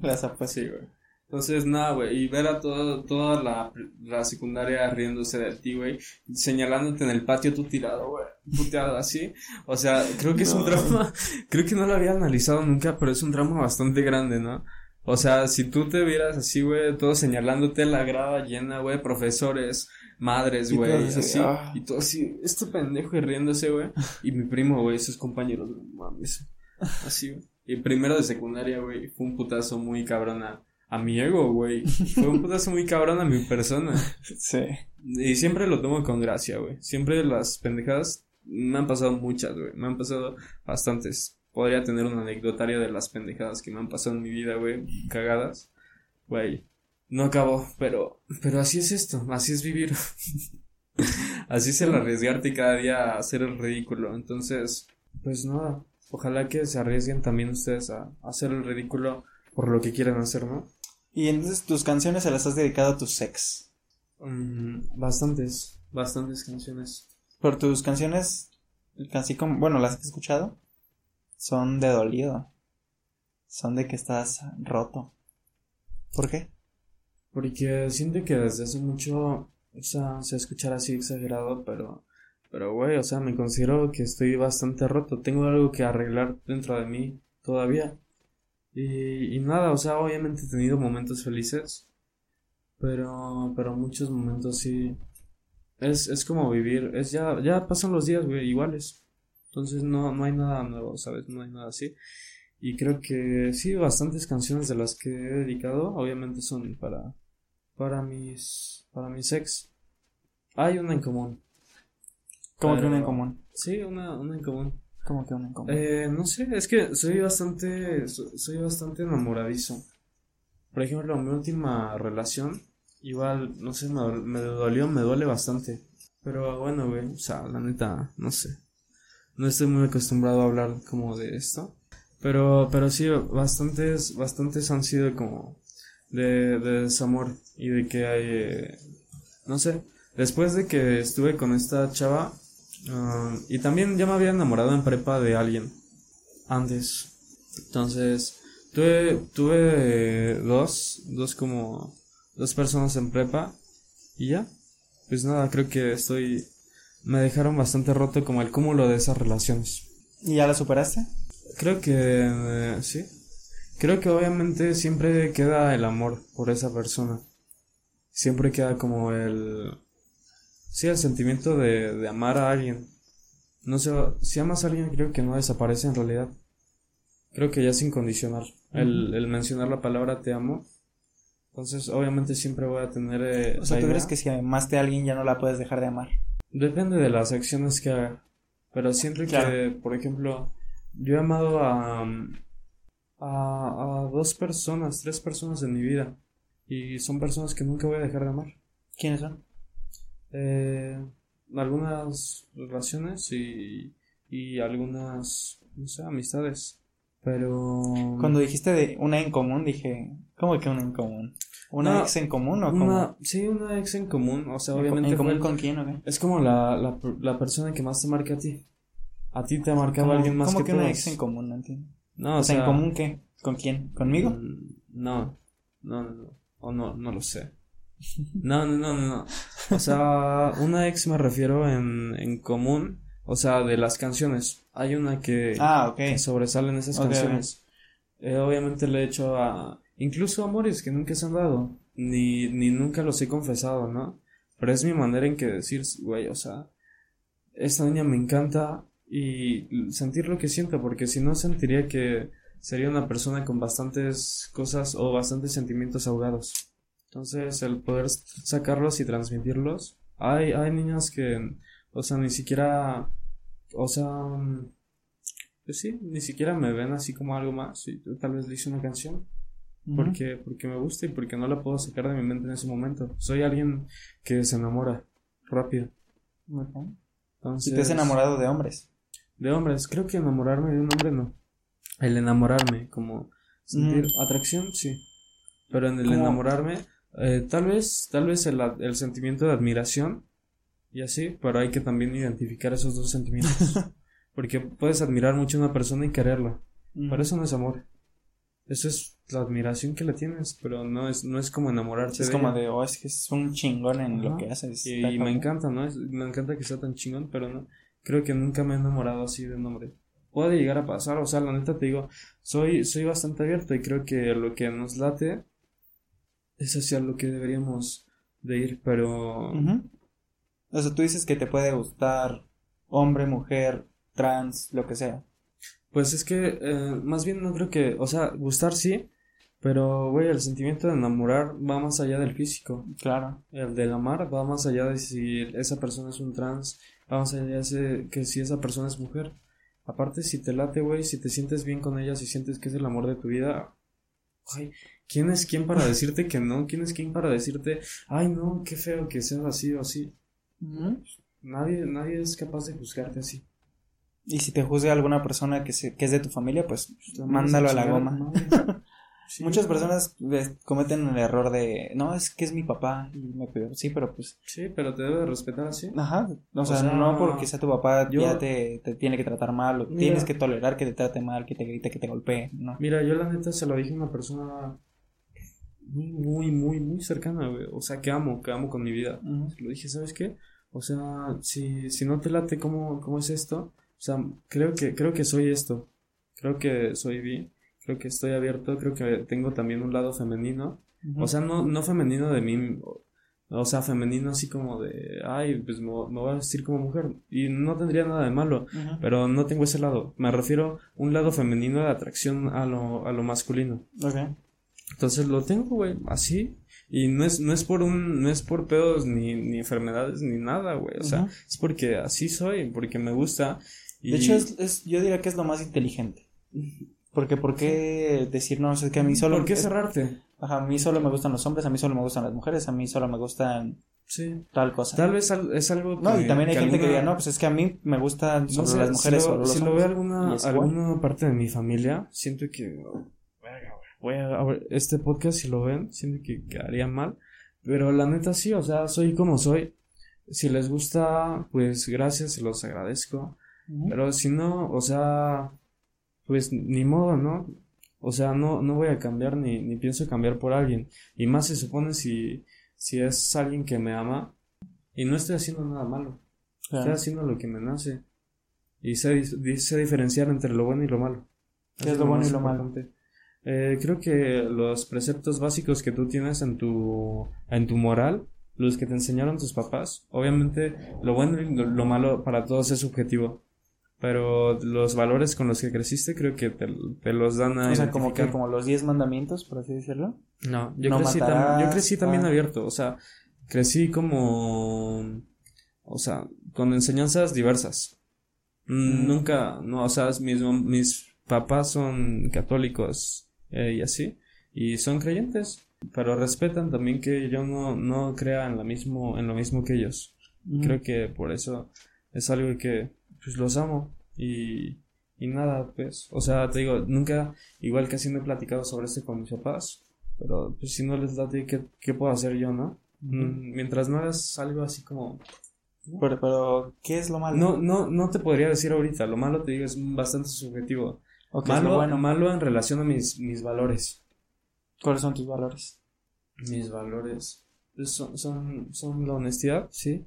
Las apuestas. Sí, güey. Entonces, nada, güey, y ver a todo, toda la, la secundaria riéndose de ti, güey, señalándote en el patio tú tirado, güey, puteado así. O sea, creo que es un drama, creo que no lo había analizado nunca, pero es un drama bastante grande, ¿no? O sea, si tú te vieras así, güey, todo señalándote la grada llena, güey, profesores, madres, güey, así, ah. y todo así, este pendejo y riéndose, güey, y mi primo, güey, sus compañeros, mames, así, güey. Y primero de secundaria, güey, fue un putazo muy cabrona a mi ego, güey. Fue un putazo muy cabrón a mi persona. [laughs] Sí. Y siempre lo tomo con gracia, güey. Siempre las pendejadas me han pasado muchas, güey. Me han pasado bastantes. Podría tener un anecdotario de las pendejadas que me han pasado en mi vida, güey. Cagadas. Güey. No acabó, pero, pero así es esto, así es vivir. [laughs] así es el arriesgarte cada día a hacer el ridículo. Entonces, pues nada. Ojalá que se arriesguen también ustedes a hacer el ridículo por lo que quieran hacer, ¿no? Y entonces tus canciones se las has dedicado a tu sex. Mm, bastantes, bastantes canciones. Por tus canciones, así como, bueno, las que he escuchado, son de dolido. Son de que estás roto. ¿Por qué? Porque siento que desde hace mucho, o sea, se escuchar así exagerado, pero, pero güey, o sea, me considero que estoy bastante roto. Tengo algo que arreglar dentro de mí todavía. Y, y nada, o sea, obviamente he tenido momentos felices, pero, pero muchos momentos sí. Es, es como vivir, es ya, ya pasan los días, güey, iguales. Entonces no, no hay nada nuevo, ¿sabes? No hay nada así. Y creo que sí, bastantes canciones de las que he dedicado, obviamente son para, para mis, para mis ex. Hay una en común. ¿Cómo que una en común? Sí, una, una en común. ¿Cómo que Eh, no sé, es que soy bastante, soy bastante enamoradizo. Por ejemplo, mi última relación, igual, no sé, me, me dolió, me duele bastante. Pero bueno, güey, o sea, la neta, no sé. No estoy muy acostumbrado a hablar como de esto. Pero, pero sí, bastantes, bastantes han sido como de, de desamor y de que hay, eh, no sé, después de que estuve con esta chava, Ah, y también ya me había enamorado en prepa de alguien antes. Entonces, tuve, tuve dos, dos como, dos personas en prepa y ya. Pues nada, creo que estoy, me dejaron bastante roto como el cúmulo de esas relaciones. ¿Y ya la superaste? Creo que eh, sí. Creo que obviamente siempre queda el amor por esa persona. Siempre queda como el Sí, el sentimiento de, de amar a alguien. No sé, si amas a alguien creo que no desaparece en realidad. Creo que ya es incondicional. el, el mencionar la palabra te amo. Entonces, obviamente siempre voy a tener... Eh, o sea, ¿tú idea. crees que si amaste a alguien ya no la puedes dejar de amar? Depende de las acciones que haga. Pero siento que, por ejemplo, yo he amado a, a, a dos personas, tres personas en mi vida. Y son personas que nunca voy a dejar de amar. ¿Quiénes son? Eh, algunas relaciones y, y algunas, no sé, amistades. Pero... Cuando dijiste de una en común, dije, ¿cómo que una en común? ¿Una No, ex en común o cómo? Una, sí, una ex en común. O sea, ¿En obviamente... común fue- con quién o qué? Es como la, la, la persona que más te marca a ti. A ti te ha marcado ¿Cómo, alguien más cómo que, que una ex en común? No entiendo. No, o sea, ¿en común qué? ¿Con quién? ¿Conmigo? Mm, No, no, no, no. O no, no lo sé. No, no, no, no. O sea, una ex me refiero en, en común. O sea, de las canciones. Hay una que, Ah, ok. que sobresalen esas canciones. Eh, obviamente le he hecho a. Incluso amores que nunca se han dado. Ni, ni nunca los he confesado, ¿no? Pero es mi manera en que decir, güey, o sea, esta niña me encanta y sentir lo que siento, porque si no sentiría que sería una persona con bastantes cosas o bastantes sentimientos ahogados. Entonces, el poder sacarlos y transmitirlos. Hay, hay niñas que, o sea, ni siquiera, o sea, mm, pues sí, ni siquiera me ven así como algo más. Y tal vez le hice una canción porque, porque me gusta y porque no la puedo sacar de mi mente en ese momento. Soy alguien que se enamora rápido. Ok. Entonces, ¿Y te has enamorado de hombres? De hombres, creo que enamorarme de un hombre no. El enamorarme, como sentir atracción, sí. Pero en el ¿Cómo? enamorarme, eh, tal vez, tal vez el, el sentimiento de admiración y así, pero hay que también identificar esos dos sentimientos. [laughs] Porque puedes admirar mucho a una persona y quererla. Pero eso no es amor. Eso es la admiración que le tienes, pero no es, no es como enamorarte Es de como ella. de, oh, es que es un chingón en lo que haces. Y, me encanta, ¿no? Es- me encanta que sea tan chingón, pero no. Creo que nunca me he enamorado así de un hombre. Puede llegar a pasar, o sea, la neta te digo, soy, soy bastante abierto y creo que lo que nos late es hacia lo que deberíamos de ir, pero Ujú. O sea, tú dices que te puede gustar hombre, mujer, trans, lo que sea. pues es que eh, más bien no creo que, o sea, gustar sí, pero güey, el sentimiento de enamorar va más allá del físico. Claro. El del amar va más allá de si esa persona es un trans, va más allá de que si esa persona es mujer. Aparte, si te late, güey, si te sientes bien con ella, si sientes que es el amor de tu vida, ay, ¿quién es quién para decirte que no? ¿Quién es quién para decirte, ay, no, qué feo que seas así o así? Nadie, nadie es capaz de juzgarte así. Y si te juzga alguna persona que, se, que es de tu familia, pues mándalo a la goma. ¿no? [laughs] Sí, Muchas personas ves, cometen el error de, no, es que es mi papá y me pidió, sí, pero pues, Sí, pero te debe de respetar así. ajá, o, O sea, sea, no porque sea tu papá yo- ya te, te tiene que tratar mal o Mira. tienes que tolerar que te trate mal, que te grite, que te golpee, no. Mira, yo la neta se lo dije a una persona muy, muy, muy, cercana, güey. O sea, que amo, que amo con mi vida. Le dije, ¿sabes qué? O sea, si, si no te late cómo, cómo es esto, o sea, creo que, creo que soy esto. Creo que soy bi, creo que estoy abierto, creo que tengo también un lado femenino. O sea, no, no femenino de mí, o, sea, femenino así como de, ay, pues me, me voy a vestir como mujer. Y no tendría nada de malo, pero no tengo ese lado. Me refiero a un lado femenino de atracción a lo, a lo masculino. Entonces lo tengo, güey, así. Y no es, no es por un, no es por pedos ni, ni enfermedades ni nada, güey. O sea, es porque así soy, porque me gusta. Y De hecho, es, es- yo diría que es lo más inteligente. Porque, ¿por qué decir, no, es que a mí solo... ¿Por qué cerrarte? Ajá, a mí solo me gustan los hombres, a mí solo me gustan las mujeres, a mí solo me gustan Sí. tal cosa. Tal vez es algo No, que- y también hay gente que diga, no, pues es que a mí me gustan no solo sé, las mujeres, si lo, solo los si lo ve alguna, alguna parte de mi familia, siento que voy a, ver, este podcast si lo ven, siento que quedaría mal, pero la neta sí, o sea, soy como soy. Si les gusta, pues gracias, se los agradezco. Pero si no, o sea, pues ni modo, ¿no? O sea, no, no voy a cambiar ni, ni pienso cambiar por alguien. Y más se supone si, si es alguien que me ama y no estoy haciendo nada malo. Claro. Estoy haciendo lo que me nace. Y sé, sé diferenciar entre lo bueno y lo malo. ¿Qué es lo bueno y lo malo? Eh, creo que los preceptos básicos que tú tienes en tu, en tu moral, los que te enseñaron tus papás, obviamente lo bueno y lo, lo malo para todos es subjetivo. pero los valores con los que creciste creo que te, te los dan a O sea, como que como los 10 mandamientos, por así decirlo. No, yo, No crecí, tam- matarás, yo crecí también ah. abierto, o sea, crecí como, o sea, con enseñanzas diversas. Mm. Nunca, no, o sea, mis, mis papás son católicos eh, y así, y son creyentes, pero respetan también que yo no, no crea en, la mismo, en lo mismo que ellos. Creo que por eso es algo que pues los amo y, y nada, pues, o sea, te digo, nunca, igual casi no he platicado sobre esto con mis papás, pero pues si no les late, ¿qué, qué puedo hacer yo, no? Mm, Mientras no hagas algo así como... Pero, pero, ¿qué es lo malo? No, no, no te podría decir ahorita, lo malo te digo es bastante subjetivo. ¿O qué es lo Malo, bueno? malo en relación a mis, mis valores. ¿Cuáles son tus valores? Mis valores son, son, son la honestidad, sí.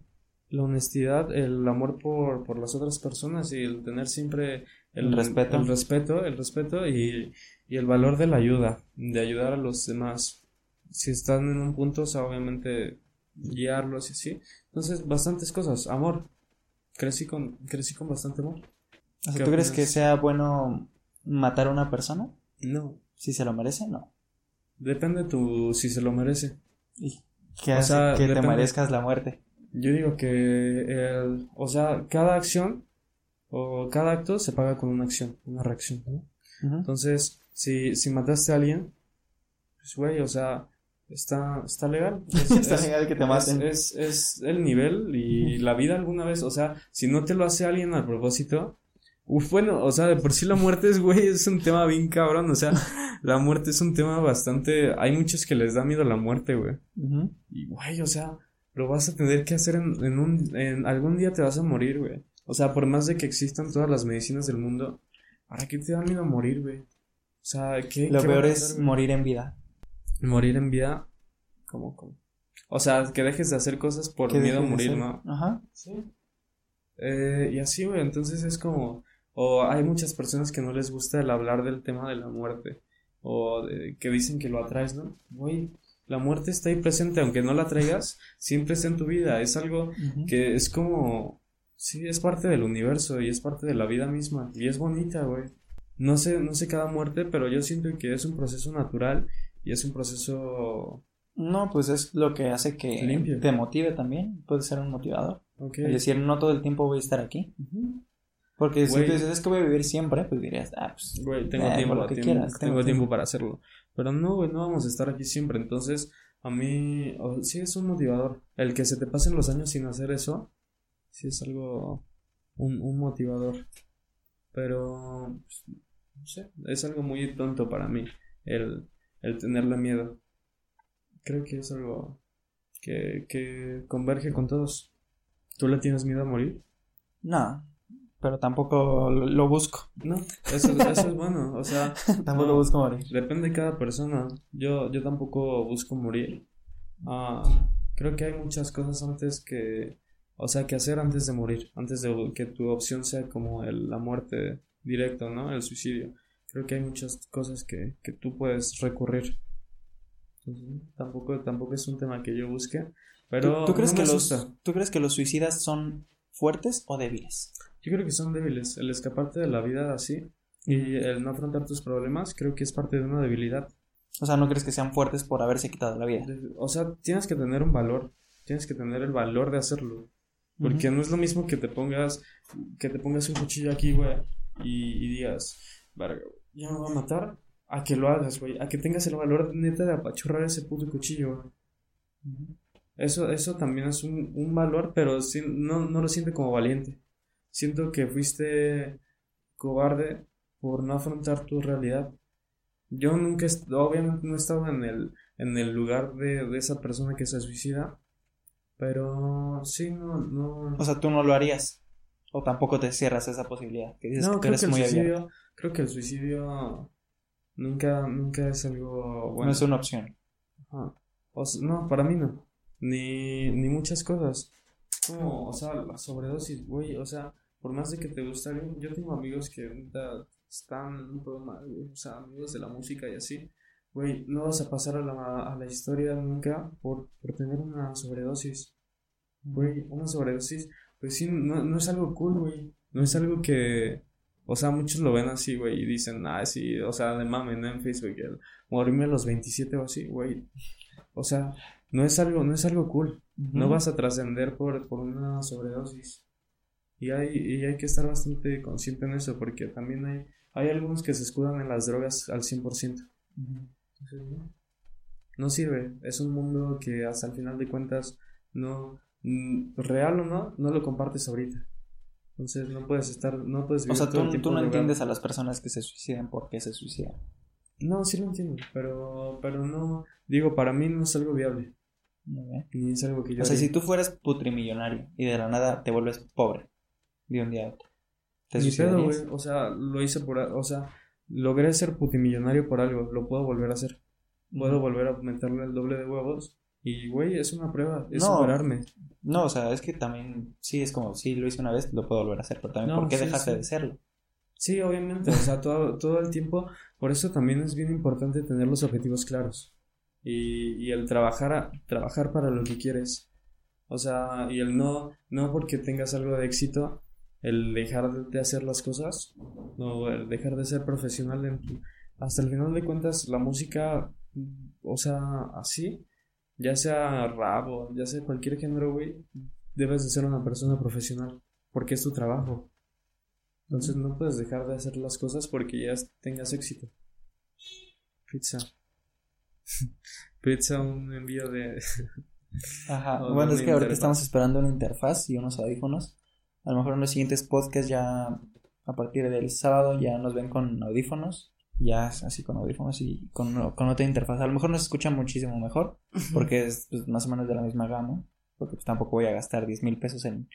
La honestidad, el amor por, por las otras personas y el tener siempre el, El respeto. El respeto, el respeto y, y el valor de la ayuda, de ayudar a los demás. Si están en un punto, o sea, obviamente guiarlos y así. Entonces, bastantes cosas. Amor. Crecí con, crecí con bastante amor. O sea, ¿Qué ¿tú crees que sea bueno matar a una persona? No. Si se lo merece, no. Depende tu, si se lo merece. ¿Y qué O hace sea, que te merezcas la muerte? Yo digo que el, o sea, cada acción o cada acto se paga con una acción, una reacción. Entonces, si, si mataste a alguien, pues güey, o sea, está, está legal. [laughs] Es, Está es- legal que te maten. Es, es el nivel y la vida alguna vez, o sea, si no te lo hace alguien a propósito, uf, bueno, o sea, de por sí la muerte es, güey, es un tema bien cabrón, o sea, la muerte es un tema bastante, hay muchos que les da miedo la muerte, güey. Ujú. Y, güey, o sea, lo vas a tener que hacer en, en un... En, algún día te vas a morir, güey. O sea, por más de que existan todas las medicinas del mundo, ¿para qué te da miedo morir, güey? O sea, ¿qué? Lo qué peor es güey? morir en vida. Morir en vida, ¿cómo, cómo? O sea, que dejes de hacer cosas por miedo a morir, ¿no? Ajá. Sí. Eh, y así, güey, entonces es como... O hay muchas personas que no les gusta el hablar del tema de la muerte. O de- que dicen que lo atraes, ¿no? Güey, la muerte está ahí presente, aunque no la traigas, siempre está en tu vida. Es algo que es como, sí, es parte del universo y es parte de la vida misma y es bonita, güey. No sé, no sé cada muerte, pero yo siento que es un proceso natural y es un proceso, No, pues es lo que hace que Limpio. te motive también. Puede ser un motivador. ok. Es decir, no todo el tiempo voy a estar aquí. Porque si tú dices, es que voy a vivir siempre, pues dirías, ah, pues. Güey, tengo Eh, tiempo, por lo que tengo, quieras, tengo tengo tiempo para hacerlo. Pero no, güey, no vamos a estar aquí siempre. Entonces, a mí, o- sí es un motivador. El que se te pasen los años sin hacer eso, sí es algo, un, un motivador. Pero, pues, no sé, es algo muy tonto para mí, el, el tenerle miedo. Creo que es algo que, que converge con todos. ¿Tú le tienes miedo a morir? No, pero tampoco lo, lo busco. No, eso, eso es bueno, o sea... [laughs] tampoco No. busco morir. Depende de cada persona. Yo, yo tampoco busco morir. Ah, creo que hay muchas cosas antes que, o sea, que hacer antes de morir, antes de que tu opción sea como el- la muerte directa, ¿no? El suicidio. Creo que hay muchas cosas que, que tú puedes recurrir. Entonces, tampoco, tampoco es un tema que yo busque, pero ¿Tú, tú crees no que me los. ¿Tú crees que los suicidas son fuertes o débiles? Yo creo que son débiles. El escaparte de la vida así y el no afrontar tus problemas, creo que es parte de una debilidad. O sea, ¿no crees que sean fuertes por haberse quitado la vida? O sea, tienes que tener un valor, tienes que tener el valor de hacerlo. Porque no es lo mismo que te pongas, que te pongas un cuchillo aquí, güey, y, y digas, ya me voy a matar, a que lo hagas, güey, a que tengas el valor neta de apachurrar ese puto cuchillo, güey. Eso, eso también es un, un valor, pero sí, no, no lo siento como valiente. Siento que fuiste cobarde por no afrontar tu realidad. Yo nunca, obviamente no he estado en el, en el lugar de, de esa persona que se suicida, pero sí, no, no. O sea, tú no lo harías. O tampoco te cierras esa posibilidad. Que dices no, que creo eres que el muy abierto. suicidio, creo que el suicidio nunca, nunca es algo bueno. No es una opción. Ajá. O sea, no, para mí no. Ni, ni muchas cosas. Como, o sea, la sobredosis, güey. O sea, por más de que te guste alguien, yo tengo amigos que ahorita están un problema, güey, o sea, amigos de la música y así. Güey, no vas a pasar a la, a la historia nunca por, por tener una sobredosis. Güey, una sobredosis, pues sí, no, no es algo cool, güey. No es algo que, o sea, muchos lo ven así, güey, y dicen, ah, sí, o sea, de mame, ¿no? En Facebook, el morirme a los 27 o así, güey. O sea, no es algo, no es algo cool. No vas a trascender por, por una sobredosis. Y hay, y hay que estar bastante consciente en eso, porque también hay, hay algunos que se escudan en las drogas al 100%. no, sirve. Es un mundo que hasta el final de cuentas no, mm, real o no, no lo compartes ahorita. Entonces no puedes estar, no puedes O sea, tú, tú no entiendes a las personas que se suicidan por qué se suicidan. No, sí lo entiendo, pero, pero no, digo, para mí no es algo viable. Ni es algo que yo O sea, si tú fueras putrimillonario y de la nada te vuelves pobre de un día a otro. ¿te Ni pedo, güey, o sea, lo hice por, o sea, logré ser putimillonario por algo, lo puedo volver a hacer. Puedo volver a meterle el doble de huevos y, güey, es una prueba, es no, superarme. No, o sea, es que también, sí, es como, sí, lo hice una vez, lo puedo volver a hacer, pero también, ¿por qué dejaste de serlo? Sí, obviamente, o sea, todo, todo el tiempo, por eso también es bien importante tener los objetivos claros y, y el trabajar, a, trabajar para lo que quieres. O sea, y el no, no porque tengas algo de éxito, el dejar de hacer las cosas, no, el dejar de ser profesional en, hasta el final de cuentas, la música, o sea, así, ya sea rap o ya sea cualquier género, güey, debes de ser una persona profesional, porque es tu trabajo. Entonces no puedes dejar de hacer las cosas porque ya tengas éxito. Pizza. [laughs] Pizza, un envío de... Ajá, [laughs] bueno, es que ahorita estamos esperando una interfaz y unos audífonos. A lo mejor en los siguientes podcasts ya a partir del sábado ya nos ven con audífonos ya así con audífonos y con, con, otra interfaz. A lo mejor nos escucha muchísimo mejor, porque es pues, más o menos de la misma gama, porque pues, tampoco voy a gastar 10 mil pesos en,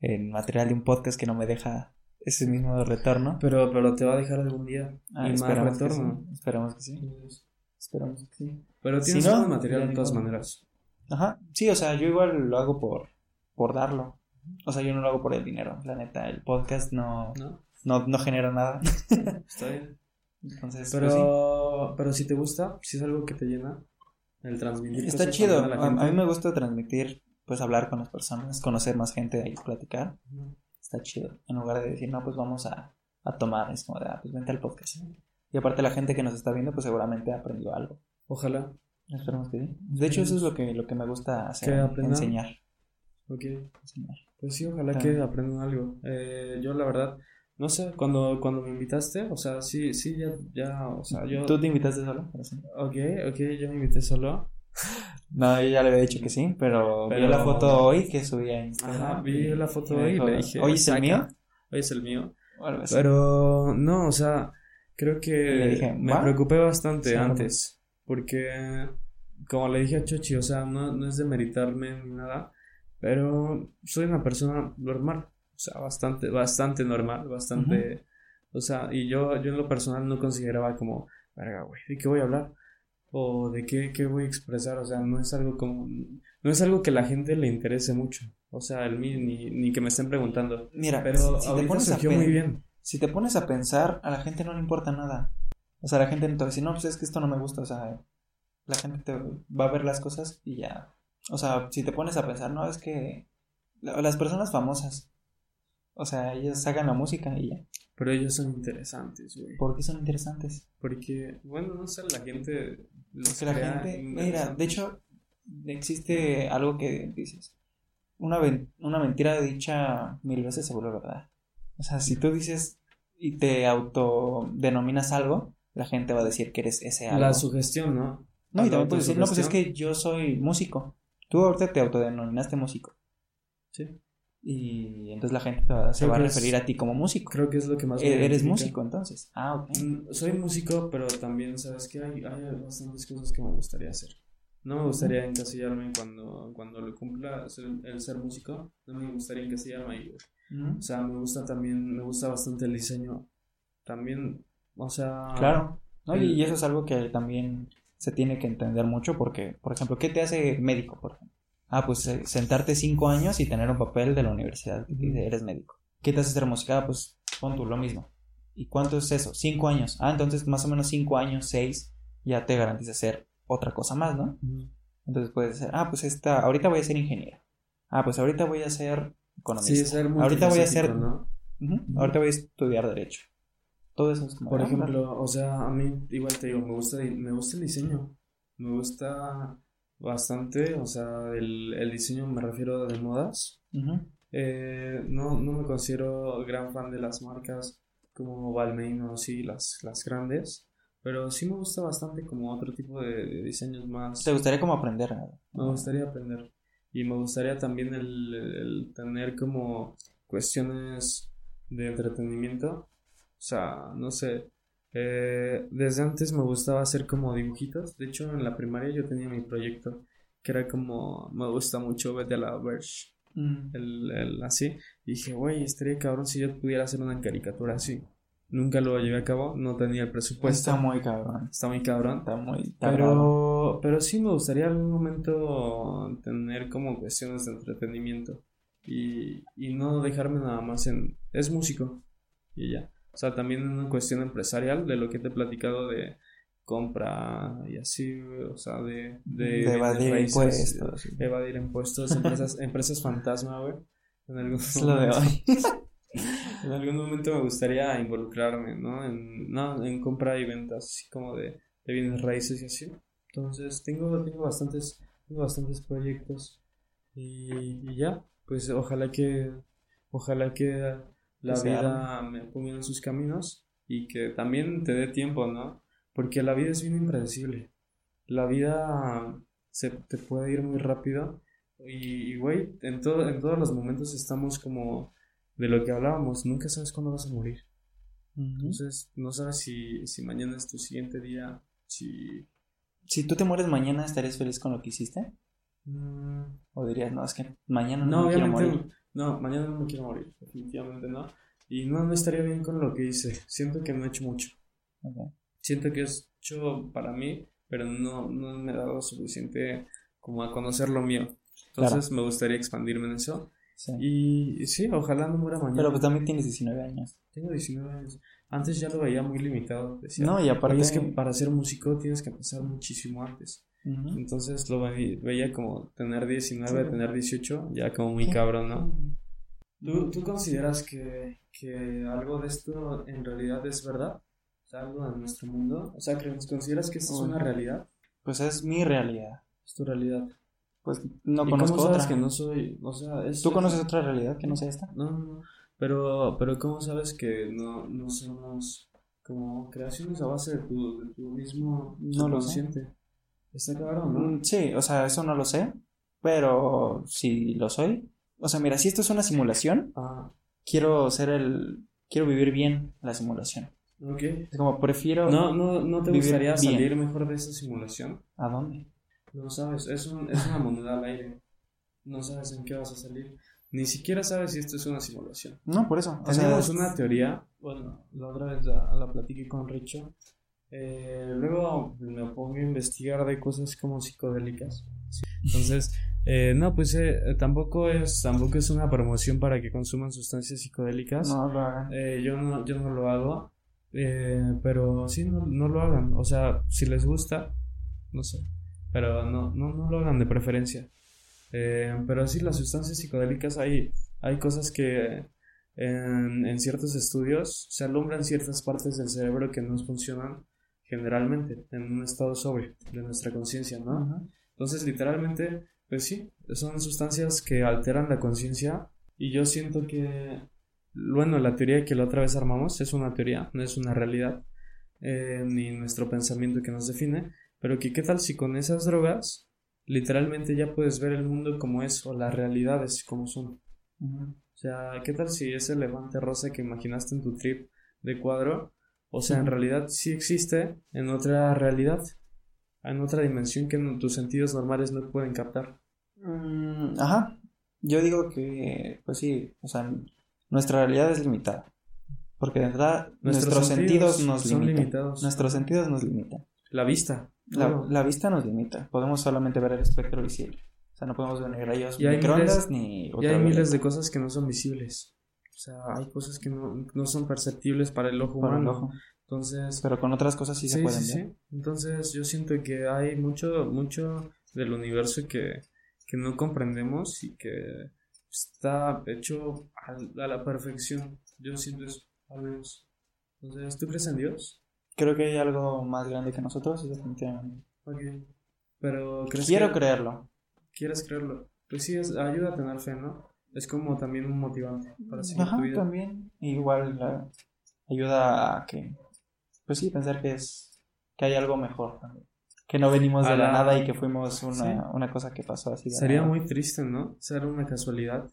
en, material de un podcast que no me deja ese mismo retorno. Pero, pero te va a dejar algún día. Ah, y esperamos Que sí. Esperamos que sí. Esperamos que sí. Pero tienes si material de todas maneras. Ajá, sí, o sea, yo igual lo hago por, por darlo. O sea, yo no lo hago por el dinero, la neta. El podcast no, no, no, no genera nada. Está bien. Entonces, pero, pues pero si te gusta, si es algo que te llena, el transmitir. Está chido. A, mí me gusta transmitir, pues hablar con las personas, conocer más gente y platicar. Está chido. En lugar de decir, no, pues vamos a, a tomar, es como de, ah, pues vente al podcast. Y aparte la gente que nos está viendo, pues seguramente aprendió algo. Ojalá. Esperemos que sí. De hecho, eso es lo que, lo que me gusta hacer, enseñar. Ok. Pues sí, ojalá que aprendan algo. Eh, yo la verdad no sé, cuando, cuando me invitaste, o sea, sí, sí, ya, ya, o sea, yo... ¿Tú te invitaste solo? Ok, ok, yo me invité solo. No, yo ya le había dicho que sí, pero, vi la foto hoy que subí a Instagram. Ajá, vi la foto hoy y le dije... ¿Hoy es el mío? Hoy es el mío. pero, no, o sea, creo que me preocupé bastante antes, porque, como le dije a Chochi, o sea, no, no es de meritarme ni nada, pero soy una persona normal. O sea, bastante, bastante normal, bastante... O sea, y yo, yo en lo personal no consideraba como, verga, güey, ¿de qué voy a hablar? O de qué, qué voy a expresar, o sea, no es algo como... No es algo que la gente le interese mucho. O sea, el mí, ni, ni que me estén preguntando. Mira, pero si, te pones a muy bien. Si te pones a pensar, a la gente no le importa nada. O sea, la gente entonces, si no, pues es que esto no me gusta, o sea, la gente te va a ver las cosas y ya. O sea, si te pones a pensar, no, es que las personas famosas, o sea, ellos sacan la música y ya. Pero ellos son interesantes, güey. ¿Por qué son interesantes? Porque, bueno, no sé, la gente... Los la gente... Mira, de hecho, existe algo que dices. Una, una mentira dicha mil veces se vuelve verdad. O sea, si tú dices y te autodenominas algo, la gente va a decir que eres ese algo. La sugestión, ¿no? No, y también puedes decir, no, pues es que yo soy músico. Tú ahorita te autodenominaste músico. Sí. Y entonces la gente se va a referir a ti como músico. Creo que es lo que más. E-, eres músico entonces. Ah, ok. Mm, soy músico, pero también, ¿sabes que hay, hay bastantes cosas que me gustaría hacer. No me gustaría encasillarme cuando, cuando lo cumpla el, ser músico. No me gustaría encasillarme ahí. O sea, me gusta también, me gusta bastante el diseño. También, o sea. Claro. No, y eso es algo que también se tiene que entender mucho porque, por ejemplo, ¿qué te hace médico, por ejemplo? Ah, pues eh, sentarte cinco años y tener un papel de la universidad dice eres médico. ¿Qué te hace ser música? Ah, pues pon tú lo mismo. ¿Y cuánto es eso? Cinco años. Ah, entonces más o menos cinco años, seis, ya te garantiza ser otra cosa más, ¿no? Entonces puedes ser, ah, pues esta, ahorita voy a ser ingeniero. Ah, pues ahorita voy a ser economista. Sí, ser ahorita voy a ser Ahorita voy a estudiar Derecho. Todo eso es como. Por ejemplo, o sea, a mí, igual te digo, me gusta, me gusta el diseño. Me gusta bastante, o sea, el, el diseño me refiero de modas. eh, no, no me considero gran fan de las marcas como Balmain o así, las, las grandes. Pero sí me gusta bastante como otro tipo de, diseños más. ¿Te gustaría como aprender? Me gustaría aprender. Y me gustaría también el, el tener como cuestiones de entretenimiento. O sea, no sé. Eh, desde antes me gustaba hacer como dibujitos. De hecho, en la primaria yo tenía mi proyecto que era como. Me gusta mucho ver de la Verge. Mm. El, el, así. Y dije, güey, estaría cabrón si yo pudiera hacer una caricatura así. Nunca lo llevé a cabo, no tenía el presupuesto. Está muy cabrón. Está muy cabrón. Está muy pero, pero sí me gustaría en algún momento tener como cuestiones de entretenimiento. Y, y no dejarme nada más en... Es músico. Y ya. O sea, también en una cuestión empresarial de lo que te he platicado de compra y así, o sea, de... De, evadir impuestos. Evadir impuestos, empresas, [laughs] empresas fantasma, güey. En algún es lo de hoy. [laughs] en algún momento me gustaría involucrarme, ¿no? En, no, en compra y ventas, así como de, de bienes raíces y así. Entonces, tengo, tengo bastantes, tengo bastantes proyectos. Y, ya, pues ojalá que, ojalá que la vida me ponga en sus caminos y que también te dé tiempo, ¿no? Porque la vida es bien impredecible. La vida se te puede ir muy rápido y, güey, en, todo, en todos los momentos estamos como de lo que hablábamos, nunca sabes cuándo vas a morir. Entonces, no sabes si, si mañana es tu siguiente día, si... Si tú te mueres mañana, ¿estarías feliz con lo que hiciste? Mm. ¿O dirías, no, es que mañana no, me quiero morir? No, mañana no me quiero morir, definitivamente no. Y no, no estaría bien con lo que hice. Siento que no he hecho mucho. Siento que he hecho para mí, pero no, no me he dado suficiente como a conocer lo mío. Entonces me gustaría expandirme en eso y sí, ojalá no muera mañana. Pero pues también tienes 19 años. Tengo 19 años. Antes ya lo veía muy limitado. Decía, no, y aparte. es que para ser músico tienes que empezar muchísimo antes. Entonces lo veía como tener 19, tener 18, ya como muy cabrón, ¿no? ¿Tú, ¿Tú consideras que, que algo de esto en realidad es verdad? O sea, algo de nuestro mundo. O sea, ¿consideras que esto es una realidad? Pues es mi realidad. Es tu realidad. Pues no conozco otra. que no soy, o sea, ¿Tú conoces otra realidad que no sea esta? No, no, Pero, pero ¿cómo sabes que no, no somos como creaciones a base de tu, de tu mismo no lo siente? Está claro, ¿no? Sí, o sea, eso no lo sé, pero si lo soy. O sea, mira, si esto es una simulación, ah. quiero ser el... Quiero vivir bien la simulación. Ok. Es como prefiero... ¿No, no, no te gustaría salir mejor de esa simulación? ¿A dónde? No sabes, es, un, es una moneda al aire. No sabes en qué vas a salir. Ni siquiera sabes si esto es una simulación. No, por eso. Tenemos una teoría, bueno, la otra vez la, la platiqué con Richo. Eh, luego me pongo a investigar de cosas como psicodélicas. Entonces, eh, no, pues eh, tampoco es tampoco es una promoción para que consuman sustancias psicodélicas. No lo hagan. yo, no, yo no lo hago. pero sí, no, no lo hagan. O sea, si les gusta, no sé. Pero no, no, no lo hagan de preferencia. Eh, pero sí, las sustancias psicodélicas hay, hay cosas que en, en, ciertos estudios se alumbran ciertas partes del cerebro que no funcionan generalmente en un estado sobre de nuestra conciencia, ¿no? Entonces, literalmente, pues sí, son sustancias que alteran la conciencia y yo siento que, bueno, la teoría que la otra vez armamos es una teoría, no es una realidad, eh, ni nuestro pensamiento que nos define, pero que qué tal si con esas drogas literalmente ya puedes ver el mundo como es o las realidades como son. O sea, ¿qué tal si ese levante rosa que imaginaste en tu trip de cuadro, o sea, en realidad sí existe en otra realidad, en otra dimensión que tus sentidos normales no pueden captar? Mm, ajá. Yo digo que, pues sí, o sea, nuestra realidad es limitada. Porque de verdad nuestros, sentidos, nos limitan. Limitados. Nuestros sentidos nos limitan. La vista. La, vista nos limita. Podemos solamente ver el espectro visible. O sea, no podemos ver ni rayos microondas ni. Y hay miles de cosas que no son visibles. O sea, hay cosas que no, no son perceptibles para el ojo humano. Entonces. Pero con otras cosas sí, se pueden ver. Sí. Entonces, yo siento que hay mucho, mucho del universo que, que no comprendemos y que está hecho a, la perfección. Yo siento eso, al menos. Entonces, ¿tú crees en Dios? Creo que hay algo más grande que nosotros, definitivamente. Ok. Pero, ¿crees Quiero que creerlo. quieres creerlo? Pues sí, es- ayuda a tener fe, ¿no? Es como también un motivante para seguir Ajá, tu vida. también. Igual la- ayuda a que, pues sí, pensar que es, que hay algo mejor también. Que no venimos de la la- nada y que fuimos una, Sí. una cosa que pasó así. de Sería nada. muy triste, ¿no? Ser una casualidad.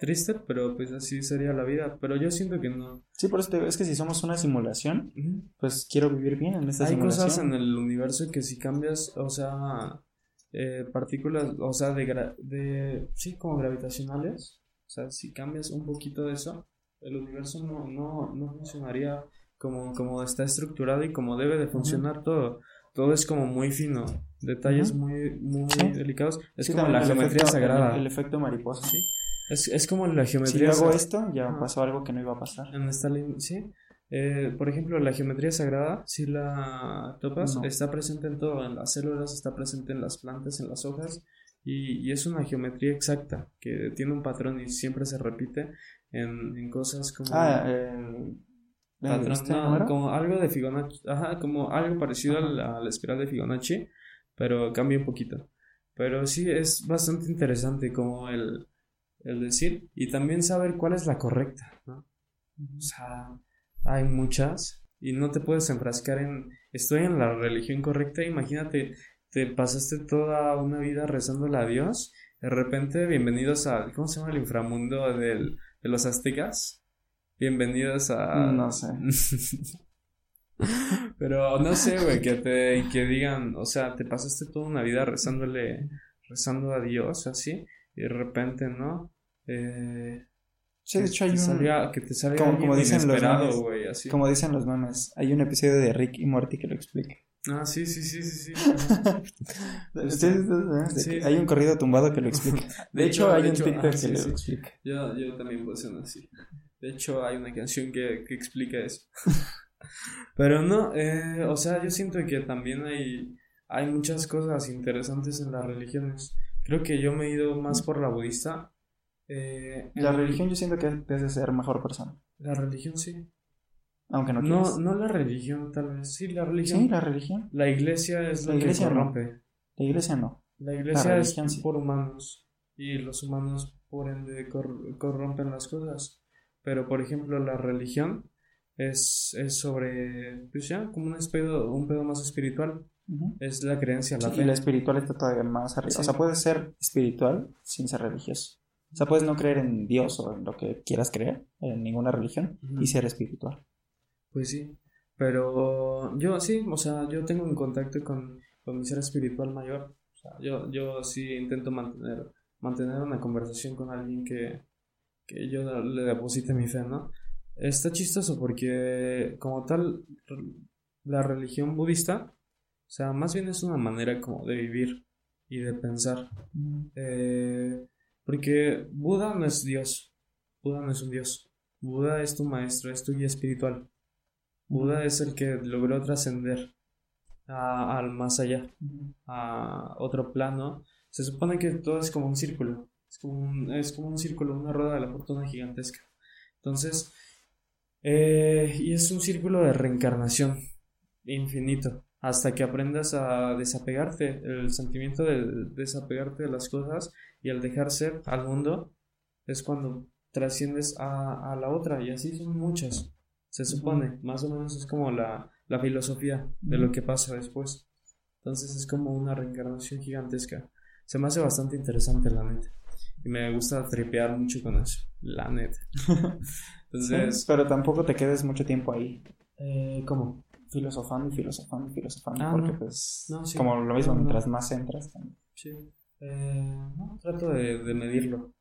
Triste, pero pues así sería la vida. Pero yo siento que no. Sí, por eso te digo, es que si somos una simulación, pues quiero vivir bien en esta Hay simulación. cosas en el universo que si cambias, o sea, eh, partículas, o sea, de, gra- de, sí, como gravitacionales, o sea, si cambias un poquito de eso, el universo no, no, no funcionaría como, como está estructurado y como debe de funcionar todo. Todo es como muy fino, detalles muy, muy Sí. delicados. Es Sí, como la geometría efecto- sagrada. El, el efecto mariposa. Sí. Es, es como la Si geometría yo hago esto, ya pasó algo que no iba a pasar. en esta línea, sí. Eh, por ejemplo, la geometría sagrada, si la topas, No. está presente en todo, en las células, está presente en las plantas, en las hojas, y, y es una geometría exacta, que tiene un patrón y siempre se repite en, en cosas como... Ah, patrón, este no, como algo de Fibonacci, ajá, como algo parecido a Ajá. la, a la espiral de Fibonacci, pero cambia un poquito. Pero sí, es bastante interesante como el, el decir y también saber cuál es la correcta, ¿no? O sea, hay muchas y no te puedes enfrascar en estoy en la religión correcta. Imagínate, te pasaste toda una vida rezándole a Dios. De repente, bienvenidos a, ¿cómo se llama el inframundo del, de los aztecas? Bienvenidos a... No sé. [laughs] Pero no sé, güey, que te que digan, o sea, te pasaste toda una vida rezándole, rezando a Dios, así, y de repente, ¿no? Eh, Sí, de hecho hay un... salga- que te salga como- como dicen los memes, güey, así. Como dicen los memes, hay un episodio de Rick y Morty que lo explica. Ah, sí, sí, sí, sí, sí. [laughs] Sí, hay un corrido tumbado que lo explica. [laughs] De, De hecho, hecho, hay de un hecho, TikTok ah, que sí, lo sí. explica. Yo, yo también funciona así. De hecho, hay una canción que, que explica eso. [laughs] Pero no, eh, o sea, yo siento que también hay, hay muchas cosas interesantes en las religiones. Creo que yo me he ido más por la budista. Eh, La religión yo siento que te hace ser mejor persona. La religión sí. Aunque no No, quieras. no la religión, tal vez. Sí, la religión. Sí, la religión. La iglesia es La que iglesia no. corrompe. La iglesia no. La iglesia es sí. por humanos y los humanos por ende cor- corrompen las cosas. Pero por ejemplo la religión es, es sobre, pues ya, como un pedo, un pedo más espiritual. Es la creencia, la Sí, fe. y la espiritual está todavía más arriba. Sí. O sea, puedes ser espiritual sin ser religioso. O sea, puedes no creer en Dios o en lo que quieras creer, en ninguna religión, y ser espiritual. Pues sí. Pero yo sí, o sea, yo tengo un contacto con, con mi ser espiritual mayor. O sea, yo, yo sí intento mantener, mantener una conversación con alguien que, que yo le deposite mi fe, ¿no? Está chistoso porque como tal, la religión budista, o sea, más bien es una manera como de vivir y de pensar. Eh, porque Buda no es Dios. Buda no es un Dios. Buda es tu maestro, es tu guía espiritual. Buda es el que logró trascender al más allá, a otro plano. Se supone que todo es como un círculo. Es como un, es como un círculo, una rueda de la fortuna gigantesca. Entonces, eh, y es un círculo de reencarnación infinito. Hasta que aprendas a desapegarte, el sentimiento de desapegarte de las cosas y al dejar ser al mundo es cuando trasciendes a, a la otra y así son muchas. Se supone, más o menos es como la, la filosofía de lo que pasa después. Entonces es como una reencarnación gigantesca. Se me hace bastante interesante la neta. Y me gusta tripear mucho con eso. La neta. [laughs] Entonces, pero tampoco te quedes mucho tiempo ahí eh, ¿cómo? filosofando y filosofando y filosofando, Ah, porque no. pues No, sí. como lo mismo, no. mientras más entras, también. Sí. Eh, no, trato de, de medirlo.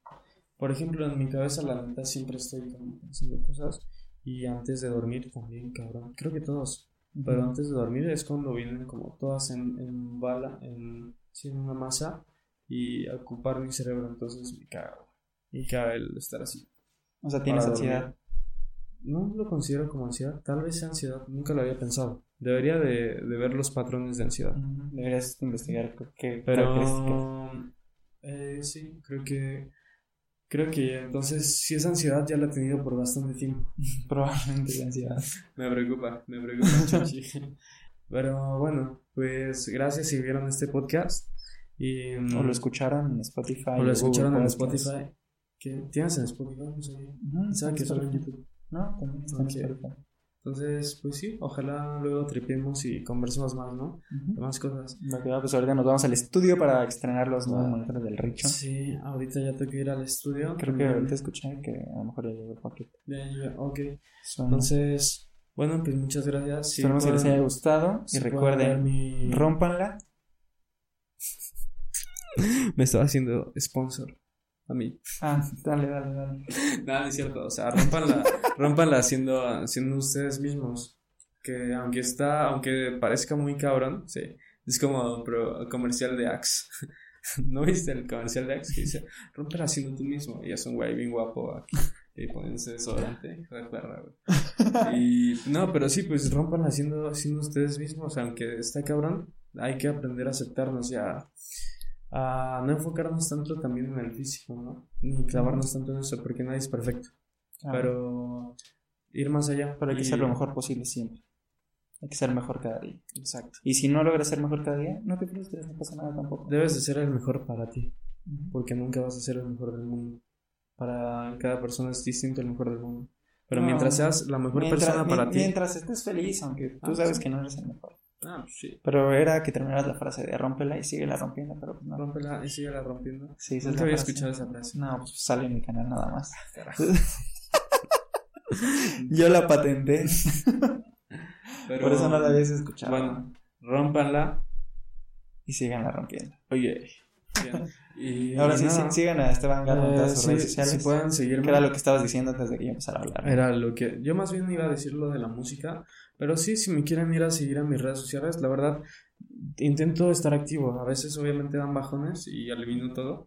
Por ejemplo, en mi cabeza, la neta, siempre estoy pensando cosas. Y antes de dormir también, cabrón. Creo que todos. Pero antes de dormir es cuando vienen como todas en, en bala, en, en una masa. Y ocupar mi cerebro. Entonces me cago. Me caga el estar así. O sea, tienes ansiedad. dormir. No lo considero como ansiedad. Tal vez sea ansiedad. Nunca lo había pensado. Debería de, de ver los patrones de ansiedad. Deberías investigar qué Pero características. eh, sí, creo que Creo que entonces, si esa ansiedad ya la he tenido por bastante tiempo. [laughs] Probablemente la ansiedad. me preocupa, me preocupa, chachi. [laughs] Pero bueno, pues gracias si vieron este podcast. Y, o lo mm, escucharon en Spotify. O lo escucharon en Spotify. ¿Qué? ¿Tienes en Spotify? No sé. ¿Sabes que solo en YouTube? No, también Spotify. Entonces, pues sí, ojalá luego tripemos y conversemos más, ¿no? más cosas. pues ahorita nos vamos al estudio para estrenar los nuevos monitores del Richo. Sí, ahorita ya tengo que ir al estudio. Creo que ahorita escuché que a lo mejor ya llegó el paquete. Ya, ok. Entonces, bueno, pues muchas gracias. Esperemos que les haya gustado y recuerden, mi... rompanla. [laughs] Me estaba haciendo sponsor a mí. Ah, dale, dale, dale. [laughs] Nada, es cierto. O sea, rompanla, rompanla siendo, siendo ustedes mismos. Que aunque está, aunque parezca muy cabrón, sí. Es como pro, comercial de Axe. [laughs] ¿No viste el comercial de Axe que dice, rompela siendo tú mismo? Y es un güey bien guapo aquí. Y poniéndose desodorante. Y no, pero sí, pues rompan haciendo, siendo ustedes mismos. Aunque está cabrón, hay que aprender a aceptarnos ya a no enfocarnos tanto también en el físico, ¿no? Ni clavarnos tanto en eso, porque nadie es perfecto. Pero ir más allá. Pero hay que ser lo mejor posible siempre. Hay que ser mejor cada día. Exacto. Y si no logras ser mejor cada día, no te frustres, no pasa nada tampoco. Debes de ser el mejor para ti, porque nunca vas a ser el mejor del mundo. Para cada persona es distinto el mejor del mundo. Pero mientras seas la mejor persona para ti. Mientras estés feliz, aunque tú ah, sabes que no eres el mejor. Ah, sí. Pero era que terminaras la frase de rómpela y sigue la rompiendo, pero pues no. Rómpela y sigue la rompiendo. Sí, Nunca había escuchado esa frase. No, pues sale en mi canal nada más. [laughs] Yo la patenté. Por eso no la habías escuchado. Bueno, rómpanla y síganla rompiendo. Oye. Y, Ahora sí, sí, sigan a Esteban Galo en todas sus redes sociales. Si pueden seguirme. Que era lo que estabas diciendo antes de que yo empezara a hablar. Era lo que. Yo más bien iba a decir lo de la música. Pero sí, si me quieren ir a seguir a mis redes sociales, la verdad, intento estar activo. A veces obviamente dan bajones y elimino todo.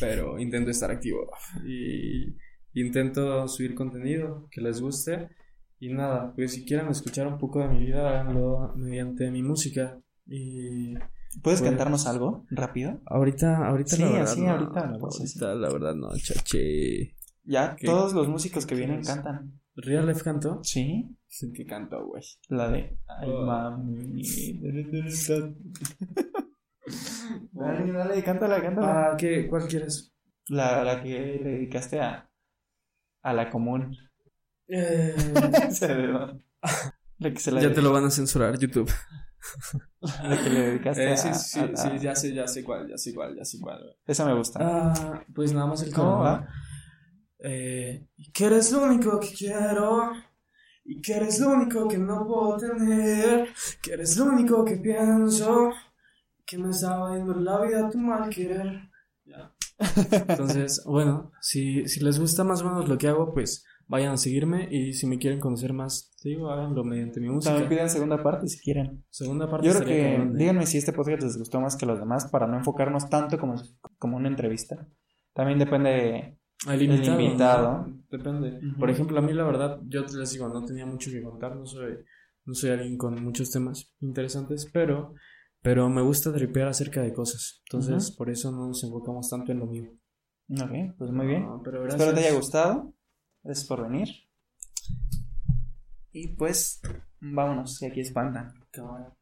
Pero intento estar activo. Y intento subir contenido que les guste. Y nada, pues si quieren escuchar un poco de mi vida, háganlo mediante mi música. Y ¿Puedes pues, cantarnos algo rápido? Ahorita, ahorita sí, la verdad. Así, ahorita, no, ahorita la verdad no, chache. Ya, todos los músicos que vienen cantan. ¿Real Life cantó? Sí. ¿Qué cantó, güey? La de. Ay, oh. mami. [laughs] dale, dale, cántala, cántala. Ah, ¿qué? ¿Cuál quieres? La, la que le dedicaste a. A la común. Eh... [laughs] la que se la ya te lo van a censurar, YouTube. [laughs] la que le dedicaste eh, sí, sí, sí, ya sé, ya sé cuál, ya sé cuál, ya sé cuál. Esa me gusta. Ah, pues nada más el cómo va. Eh, y que eres lo único que quiero. Y que eres lo único que no puedo tener. Que eres lo único que pienso. Que me estaba yendo la vida tu mal querer. Entonces, [laughs] bueno, si, si les gusta más o menos lo que hago, pues vayan a seguirme. Y si me quieren conocer más, digo, háganlo mediante mi música. También piden segunda parte si quieren. Segunda parte. Yo creo que, díganme si este podcast les gustó más que los demás para no enfocarnos tanto como, como una entrevista. También depende el invitado. Depende. Por ejemplo, a mí la verdad, yo les digo, no tenía mucho que contar, no soy, no soy alguien con muchos temas interesantes, pero, pero me gusta tripear acerca de cosas. Entonces, por eso no nos enfocamos tanto en lo mío. Ok, pues muy bien. Espero te haya gustado. Gracias por venir. Y pues, vámonos, y aquí espantan. Cámara.